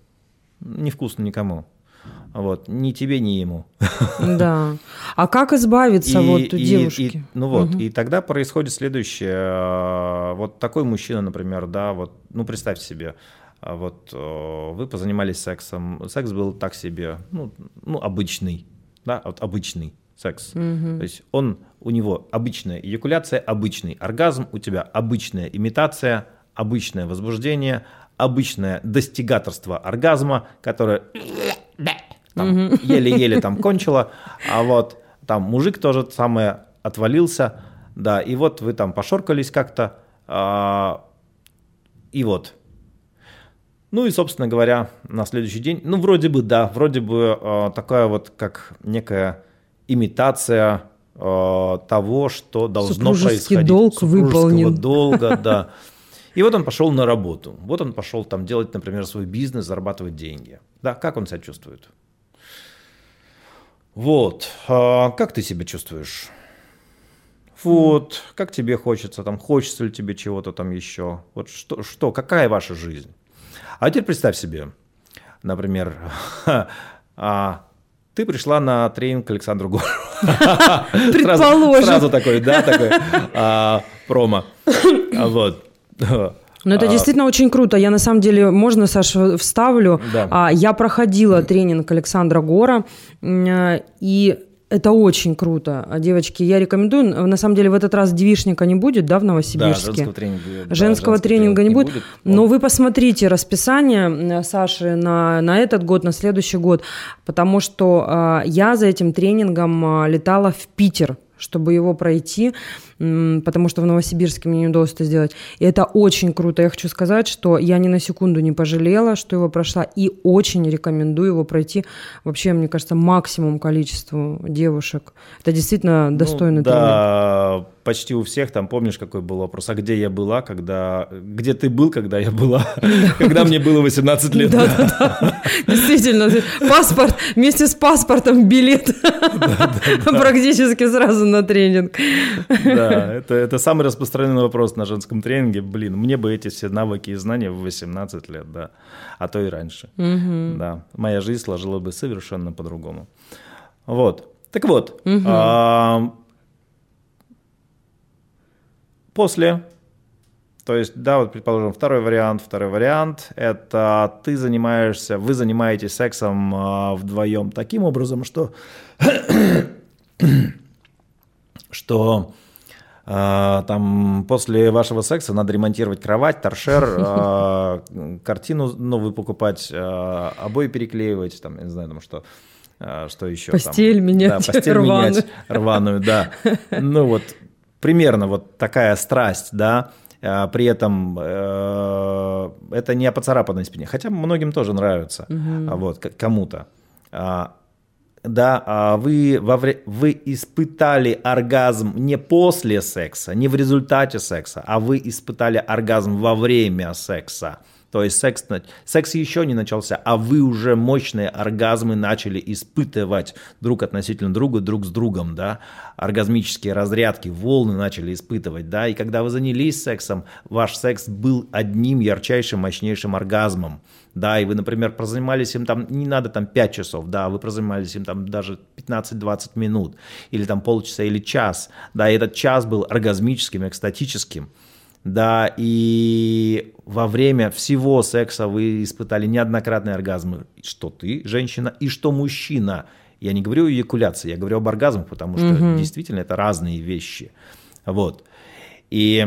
невкусно никому. Вот, ни тебе, ни ему. Да. А как избавиться и, вот у и, девушки? И, ну вот, угу. и тогда происходит следующее. Э, вот такой мужчина, например, да, вот, ну представь себе, э, вот вы позанимались сексом, секс был так себе, ну, ну обычный, да, вот обычный секс. Угу. То есть он, у него обычная эякуляция, обычный оргазм, у тебя обычная имитация, обычное возбуждение, обычное достигаторство оргазма, которое там, еле-еле там кончило, а вот там мужик тоже самое отвалился, да, и вот вы там пошоркались как-то, а, и вот. Ну и, собственно говоря, на следующий день, ну вроде бы да, вроде бы а, такая вот как некая имитация а, того, что должно происходить. долг выполнен. долга, да. И вот он пошел на работу. Вот он пошел там делать, например, свой бизнес, зарабатывать деньги. Да, как он себя чувствует? Вот. А как ты себя чувствуешь? Вот. Как тебе хочется? Там, хочется ли тебе чего-то там еще? Вот что, что, какая ваша жизнь? А теперь представь себе, например, а, ты пришла на тренинг к Александру Горову. Предположим. Сразу, такой, да, такой а, промо. Вот. Ну, это а... действительно очень круто. Я на самом деле, можно, Саша, вставлю. Да. А, я проходила тренинг Александра Гора, и это очень круто. Девочки, я рекомендую. На самом деле, в этот раз девишника не будет, да, в Новосибирске? Да, женского тренинга, женского да, тренинга не будет. будет. Но вы посмотрите расписание Саши на, на этот год, на следующий год, потому что э, я за этим тренингом летала в Питер чтобы его пройти, потому что в Новосибирске мне не удалось это сделать. И это очень круто. Я хочу сказать, что я ни на секунду не пожалела, что его прошла, и очень рекомендую его пройти вообще, мне кажется, максимум количеству девушек. Это действительно ну достойный ну, да, почти у всех там, помнишь, какой был вопрос, а где я была, когда... Где ты был, когда я была? Когда мне было 18 лет. Да, да. Действительно, паспорт, вместе с паспортом билет практически сразу на тренинг. Да, это, самый распространенный вопрос на женском тренинге. Блин, мне бы эти все навыки и знания в 18 лет, да, а то и раньше. Да, моя жизнь сложилась бы совершенно по-другому. Вот. Так вот, угу. а, после, то есть, да, вот, предположим, второй вариант, второй вариант, это ты занимаешься, вы занимаетесь сексом а, вдвоем таким образом, что что э, там после вашего секса надо ремонтировать кровать, торшер, э, картину новую покупать, э, обои переклеивать, там, я не знаю, там что, э, что еще. Постель там, менять, да, постель рваную. менять рваную, да. Ну вот примерно вот такая страсть, да, при этом э, это не о поцарапанной спине, хотя многим тоже нравится, угу. вот, кому-то да, а вы, во вре... вы испытали оргазм не после секса, не в результате секса, а вы испытали оргазм во время секса. То есть секс, секс еще не начался, а вы уже мощные оргазмы начали испытывать друг относительно друга, друг с другом, да, оргазмические разрядки, волны начали испытывать, да, и когда вы занялись сексом, ваш секс был одним ярчайшим, мощнейшим оргазмом, да, и вы, например, прозанимались им там, не надо там 5 часов, да, вы прозанимались им там даже 15-20 минут, или там полчаса, или час, да, и этот час был оргазмическим, экстатическим, да, и во время всего секса вы испытали неоднократные оргазмы, что ты, женщина, и что мужчина. Я не говорю о эякуляции, я говорю об оргазмах, потому что угу. действительно это разные вещи. Вот. И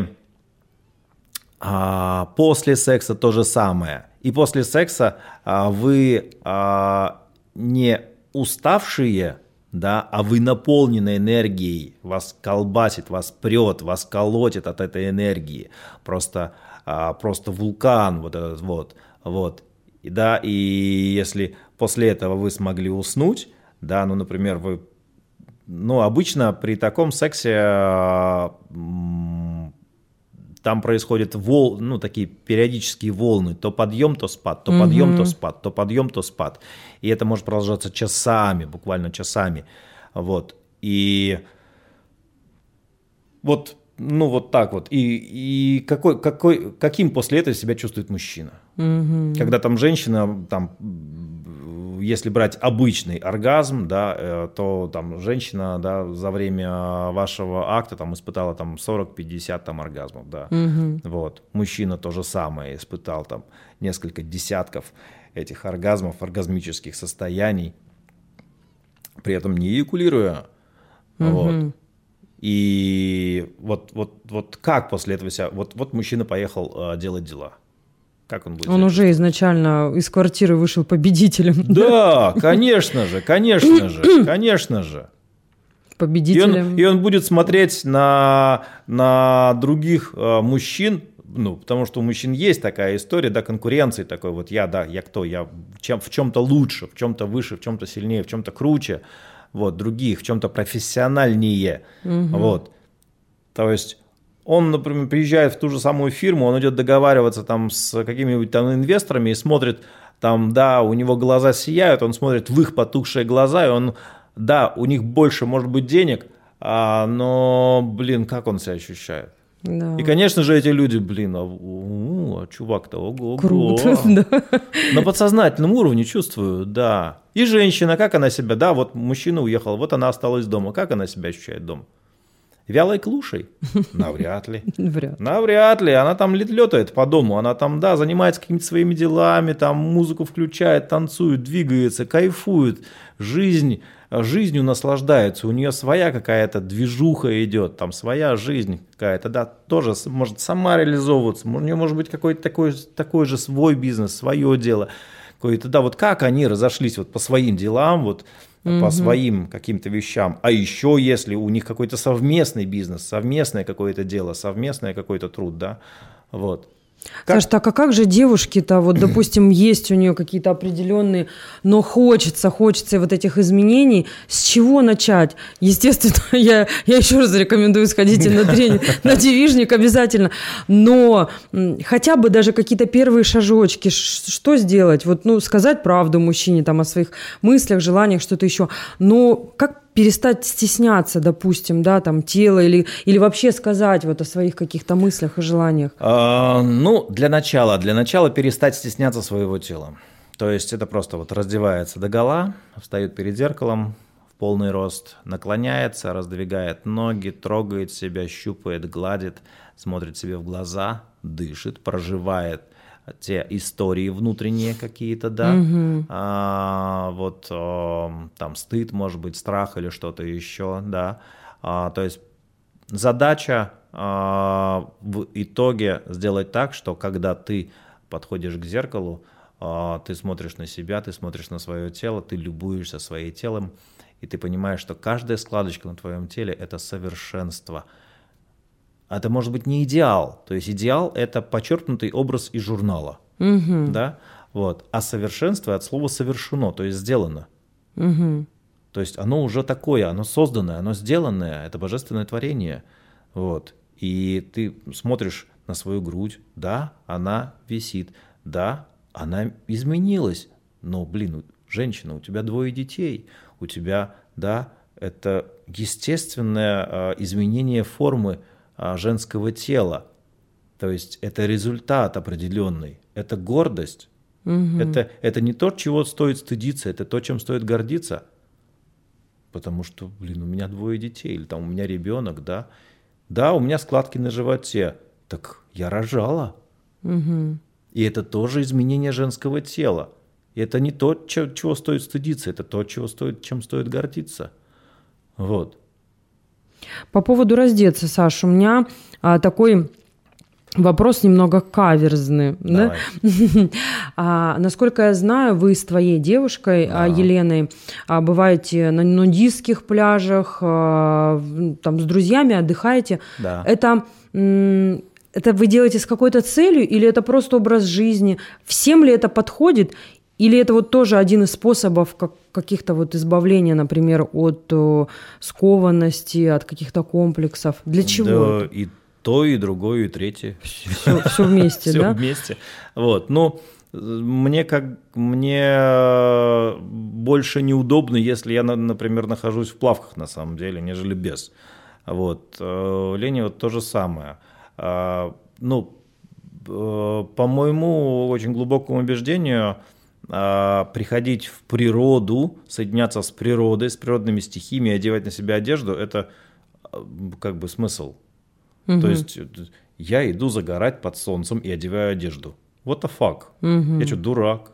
а, после секса то же самое. И после секса а, вы а, не уставшие, да, а вы наполнены энергией, вас колбасит, вас прет, вас колотит от этой энергии, просто, а, просто вулкан вот этот вот, вот, и, да, и если после этого вы смогли уснуть, да, ну, например, вы, ну, обычно при таком сексе а, там происходят вол, ну, такие периодические волны, то подъем, то спад, то подъем, угу. то спад, то подъем, то спад. И это может продолжаться часами, буквально часами. Вот. И вот, ну, вот так вот. И, и какой, какой, каким после этого себя чувствует мужчина? Угу. Когда там женщина там если брать обычный оргазм, да, э, то там женщина, да, за время вашего акта там испытала там 40-50 там оргазмов, да. Угу. Вот. Мужчина то же самое испытал там несколько десятков этих оргазмов, оргазмических состояний, при этом не эякулируя. Угу. Вот. И вот, вот, вот как после этого себя... Вот, вот мужчина поехал э, делать дела – как он будет? Он уже изначально из квартиры вышел победителем. Да, конечно же, конечно же, конечно же. Победителем. И он, и он будет смотреть на, на других э, мужчин, ну, потому что у мужчин есть такая история, да, конкуренции такой, вот я, да, я кто, я чем, в чем-то лучше, в чем-то выше, в чем-то сильнее, в чем-то круче, вот, других, в чем-то профессиональнее, угу. вот. То есть он, например, приезжает в ту же самую фирму, он идет договариваться там с какими-нибудь там инвесторами и смотрит, там, да, у него глаза сияют, он смотрит в их потухшие глаза, и он, да, у них больше может быть денег, а, но, блин, как он себя ощущает? Да. И, конечно же, эти люди, блин, а, у, а чувак-то, ого, Круто, да. На подсознательном уровне чувствую, да. И женщина, как она себя, да, вот мужчина уехал, вот она осталась дома, как она себя ощущает дома? Вялой клушей? Навряд ли. Вряд. Навряд ли. Она там летает по дому. Она там, да, занимается какими-то своими делами, там музыку включает, танцует, двигается, кайфует. Жизнь, жизнью наслаждается. У нее своя какая-то движуха идет, там своя жизнь какая-то, да, тоже может сама реализовываться. У нее может быть какой-то такой, такой же свой бизнес, свое дело. Какое-то, да, вот как они разошлись вот по своим делам, вот угу. по своим каким-то вещам. А еще если у них какой-то совместный бизнес, совместное какое-то дело, совместное какой-то труд, да, вот. Как? Саш, так а как же девушки-то, вот, допустим, есть у нее какие-то определенные, но хочется, хочется вот этих изменений, с чего начать? Естественно, я, я еще раз рекомендую сходить на тренинг, на девижник обязательно, но хотя бы даже какие-то первые шажочки, что сделать? Вот, ну, сказать правду мужчине там о своих мыслях, желаниях, что-то еще, но как перестать стесняться, допустим, да, там, тела или, или вообще сказать вот о своих каких-то мыслях и желаниях? А, ну, для начала, для начала перестать стесняться своего тела. То есть это просто вот раздевается до гола, встает перед зеркалом в полный рост, наклоняется, раздвигает ноги, трогает себя, щупает, гладит, смотрит себе в глаза, дышит, проживает – те истории внутренние какие-то, да, угу. а, вот а, там стыд, может быть, страх или что-то еще, да, а, то есть задача а, в итоге сделать так, что когда ты подходишь к зеркалу, а, ты смотришь на себя, ты смотришь на свое тело, ты любуешься своим телом, и ты понимаешь, что каждая складочка на твоем теле – это совершенство – это может быть не идеал. То есть идеал – это подчеркнутый образ из журнала. Угу. Да? Вот. А совершенство от слова «совершено», то есть «сделано». Угу. То есть оно уже такое, оно созданное, оно сделанное, это божественное творение. Вот. И ты смотришь на свою грудь, да, она висит, да, она изменилась, но, блин, женщина, у тебя двое детей, у тебя, да, это естественное а, изменение формы а, женского тела. То есть это результат определенный, это гордость. Угу. Это, это не то, чего стоит стыдиться, это то, чем стоит гордиться. Потому что, блин, у меня двое детей, или там у меня ребенок, да. Да, у меня складки на животе. Так я рожала. Угу. И это тоже изменение женского тела. И это не то, чего стоит стыдиться, это то, чего стоит, чем стоит гордиться. Вот. По поводу раздеться, Саша, у меня а, такой Вопрос немного каверзный. Да? а, насколько я знаю, вы с твоей девушкой да. Еленой а, бываете на нудистских пляжах, а, там с друзьями отдыхаете. Да. Это это вы делаете с какой-то целью или это просто образ жизни? Всем ли это подходит? Или это вот тоже один из способов как, каких-то вот избавления, например, от о, скованности, от каких-то комплексов? Для чего? Да, и то, и другое, и третье. Все, все вместе, да? Все вместе. Вот, ну, мне как мне больше неудобно, если я, например, нахожусь в плавках на самом деле, нежели без. Вот. Э, Лене вот то же самое. А, ну, э, по моему очень глубокому убеждению, приходить в природу, соединяться с природой, с природными стихиями, одевать на себя одежду, это а, как бы смысл. Угу. То есть я иду загорать под солнцем и одеваю одежду. What the fuck? Угу. Я что, дурак?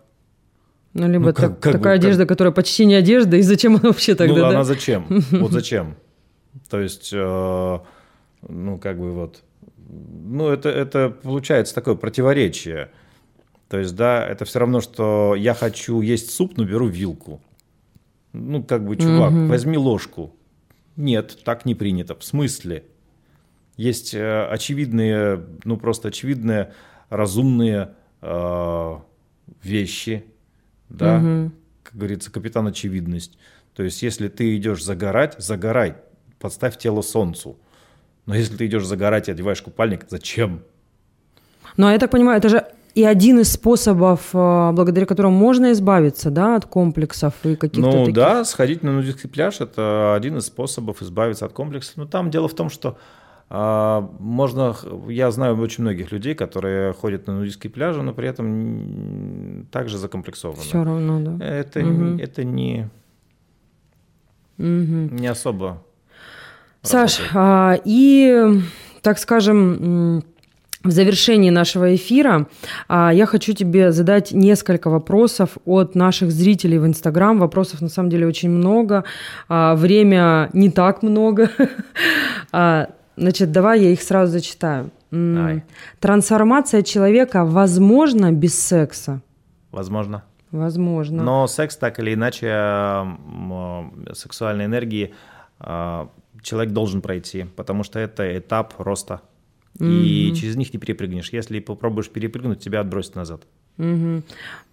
Ну, либо ну, как, так, как такая бы, одежда, как... которая почти не одежда, и зачем она вообще тогда? Ну, да? она зачем? Вот зачем? То есть, э, ну, как бы вот, ну, это, это получается такое противоречие. То есть, да, это все равно, что я хочу есть суп, но беру вилку. Ну, как бы, чувак, угу. возьми ложку. Нет, так не принято. В смысле? Есть э, очевидные, ну, просто очевидные, разумные э, вещи, да, угу. как говорится, капитан очевидность. То есть, если ты идешь загорать, загорай, подставь тело солнцу. Но если ты идешь загорать и одеваешь купальник, зачем? Ну, а я так понимаю, это же и один из способов, э, благодаря которому можно избавиться да, от комплексов и каких-то Ну таких... да, сходить на нудистский пляж – это один из способов избавиться от комплексов. Но там дело в том, что а, можно, я знаю очень многих людей, которые ходят на нудистские пляжи, но при этом также закомплексованы. Все равно, да. Это, угу. это не, угу. не особо. Саш, а, и, так скажем, в завершении нашего эфира а, я хочу тебе задать несколько вопросов от наших зрителей в Инстаграм. Вопросов на самом деле очень много, а, время не так много. а, значит, давай я их сразу зачитаю. Давай. Трансформация человека возможна без секса? Возможно. Возможно. Но секс так или иначе, сексуальной энергии человек должен пройти, потому что это этап роста и через них не перепрыгнешь. Если попробуешь перепрыгнуть, тебя отбросит назад. mm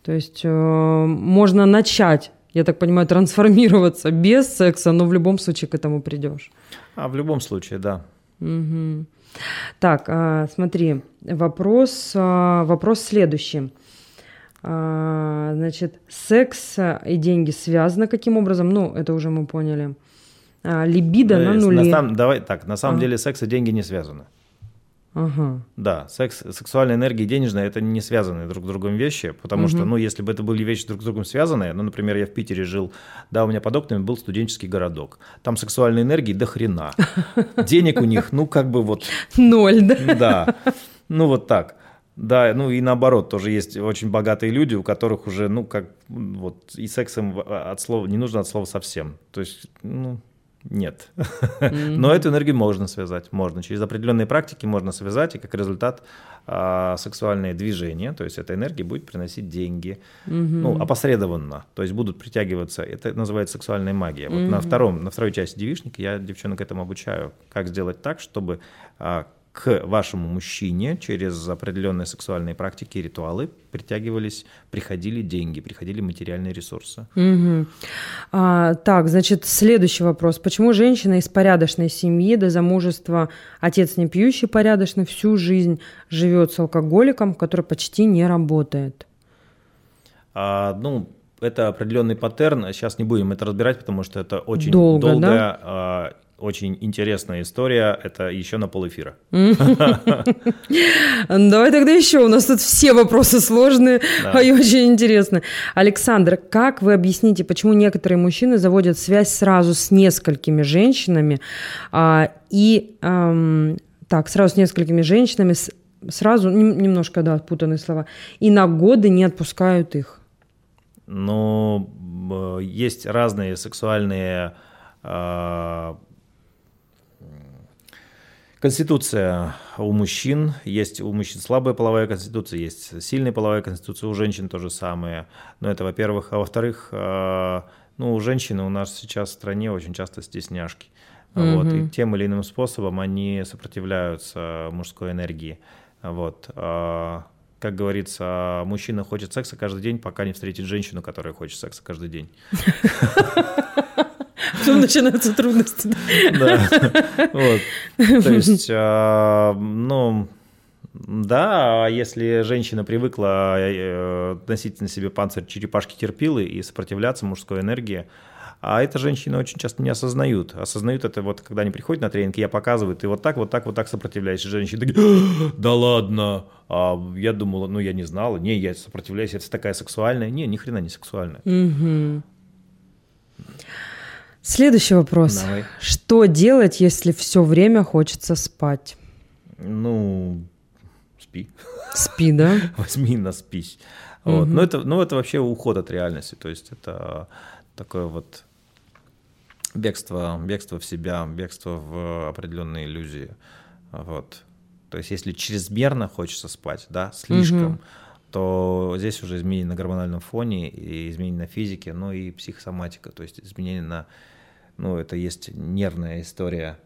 То есть э, можно начать, я так понимаю, трансформироваться без секса, но в любом случае к этому придешь. А в любом случае, да. mm Так, э, смотри, вопрос, э, вопрос следующий. А, значит, секс и деньги связаны каким образом? Ну, это уже мы поняли. Либидо на нуле. На сам, давай так, на самом а. деле секс и деньги не связаны. Ага. Да, секс, сексуальная энергия и денежная – это не связанные друг с другом вещи, потому угу. что, ну, если бы это были вещи друг с другом связанные, ну, например, я в Питере жил, да, у меня под окнами был студенческий городок, там сексуальной энергии до хрена, денег у них, ну, как бы вот… Ноль, да? Да, ну, вот так. Да, ну и наоборот, тоже есть очень богатые люди, у которых уже, ну, как, вот, и сексом от слова, не нужно от слова совсем. То есть, ну, нет. Mm-hmm. Но эту энергию можно связать, можно. Через определенные практики можно связать, и как результат а, сексуальное движение, то есть эта энергия будет приносить деньги, mm-hmm. ну, опосредованно, то есть будут притягиваться, это называется сексуальная магия. Вот mm-hmm. на, втором, на второй части девишника я девчонок этому обучаю, как сделать так, чтобы а, к вашему мужчине через определенные сексуальные практики и ритуалы притягивались, приходили деньги, приходили материальные ресурсы. Угу. А, так, значит, следующий вопрос. Почему женщина из порядочной семьи до замужества, отец не пьющий порядочно, всю жизнь живет с алкоголиком, который почти не работает? А, ну, это определенный паттерн. Сейчас не будем это разбирать, потому что это очень долго, долгая да? А, очень интересная история. Это еще на полэфира. Давай тогда еще. У нас тут все вопросы сложные да. и очень интересные. Александр, как вы объясните, почему некоторые мужчины заводят связь сразу с несколькими женщинами а, и эм, так сразу с несколькими женщинами сразу немножко да путанные слова и на годы не отпускают их? Ну есть разные сексуальные а, Конституция у мужчин, есть у мужчин слабая половая конституция, есть сильная половая конституция, у женщин то же самое. Но это, во-первых. А во-вторых, э, ну, у женщины у нас сейчас в стране очень часто стесняшки. Mm-hmm. Вот, и тем или иным способом они сопротивляются мужской энергии. Вот. А, как говорится, мужчина хочет секса каждый день, пока не встретит женщину, которая хочет секса каждый день. Потом начинаются трудности. Да. Вот. То есть, а, ну, да, если женщина привыкла э, носить на себе панцирь черепашки терпилы и сопротивляться мужской энергии, а это женщины очень часто не осознают. Осознают это вот, когда они приходят на тренинг, я показываю, ты вот так, вот так, вот так сопротивляешься. Женщины такие, «А, да ладно. А я думала, ну я не знала, не, я сопротивляюсь, это такая сексуальная. Не, ни хрена не сексуальная. Угу. Следующий вопрос. Давай. Что делать, если все время хочется спать? Ну, спи. Спи, да? Возьми на спись. Вот. Но, это, ну, это вообще уход от реальности. То есть это такое вот бегство, бегство в себя, бегство в определенные иллюзии. Вот. То есть если чрезмерно хочется спать, да, слишком, угу. то здесь уже изменения на гормональном фоне, и изменения на физике, ну и психосоматика, то есть изменения на ну, это есть нервная история.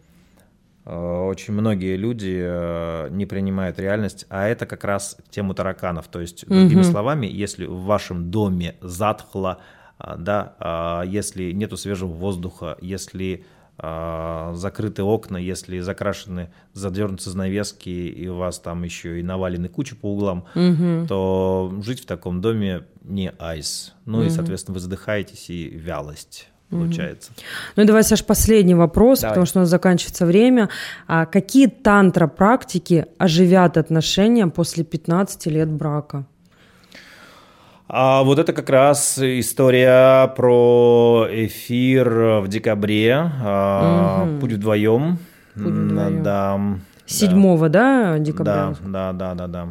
Э, очень многие люди э, не принимают реальность, а это как раз тему тараканов. То есть, другими угу. словами, если в вашем доме затхло, э, да, если нету свежего воздуха, если закрыты окна, если закрашены, задернуты занавески, и у вас там еще и навалены кучи по углам, угу. то жить в таком доме не айс. Ну угу. и, соответственно, вы задыхаетесь и вялость получается. Ну и давай, Саш, последний вопрос, давай. потому что у нас заканчивается время. А какие тантра-практики оживят отношения после 15 лет брака? А вот это как раз история про эфир в декабре. Угу. Путь вдвоем. Путь вдвоем. Да. 7 да. да, декабря? Да, да, да, да, да.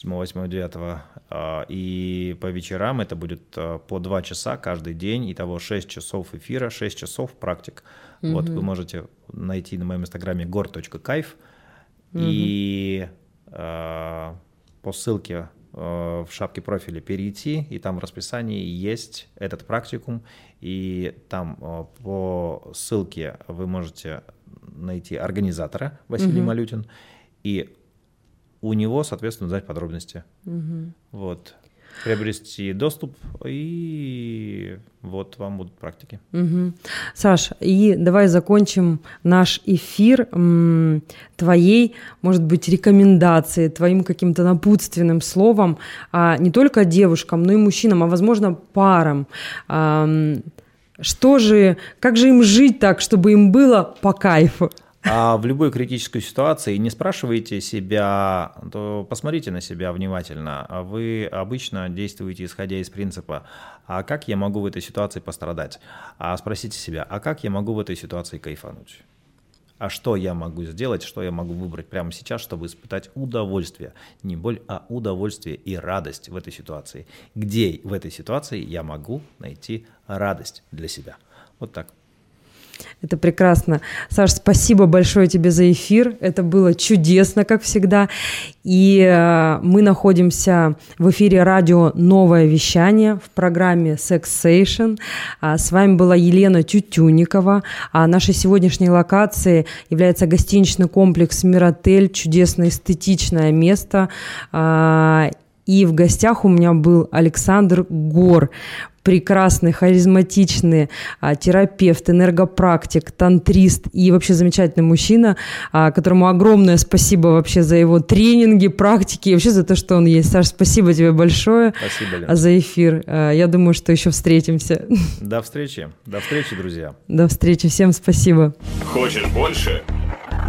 7, 8, 9. И по вечерам это будет а, по 2 часа каждый день, итого 6 часов эфира, 6 часов практик. Угу. Вот вы можете найти на моем инстаграме gor.кайф угу. и э, по ссылке э, в шапке профиля перейти, и там в расписании есть этот практикум, и там по ссылке вы можете найти организатора Василий угу. Малютин, и у него, соответственно, узнать подробности. Угу. Вот. Приобрести доступ, и вот вам будут практики. Угу. Саш, и давай закончим наш эфир м, твоей, может быть, рекомендацией, твоим каким-то напутственным словом а, не только девушкам, но и мужчинам, а, возможно, парам. А, что же, как же им жить так, чтобы им было по кайфу? А в любой критической ситуации не спрашивайте себя, то посмотрите на себя внимательно. Вы обычно действуете исходя из принципа, а как я могу в этой ситуации пострадать? А спросите себя, а как я могу в этой ситуации кайфануть? А что я могу сделать, что я могу выбрать прямо сейчас, чтобы испытать удовольствие, не боль, а удовольствие и радость в этой ситуации. Где в этой ситуации я могу найти радость для себя? Вот так. Это прекрасно. Саш, спасибо большое тебе за эфир. Это было чудесно, как всегда. И э, мы находимся в эфире радио «Новое вещание» в программе «Sexation». А, с вами была Елена Тютюникова. А нашей сегодняшней локацией является гостиничный комплекс «Миротель». Чудесное, эстетичное место. А, и в гостях у меня был Александр Гор, прекрасный, харизматичный а, терапевт, энергопрактик, тантрист и вообще замечательный мужчина, а, которому огромное спасибо вообще за его тренинги, практики и вообще за то, что он есть. Саш, спасибо тебе большое спасибо, Лен. за эфир. А, я думаю, что еще встретимся. До встречи. До встречи, друзья. До встречи. Всем спасибо. Хочешь больше?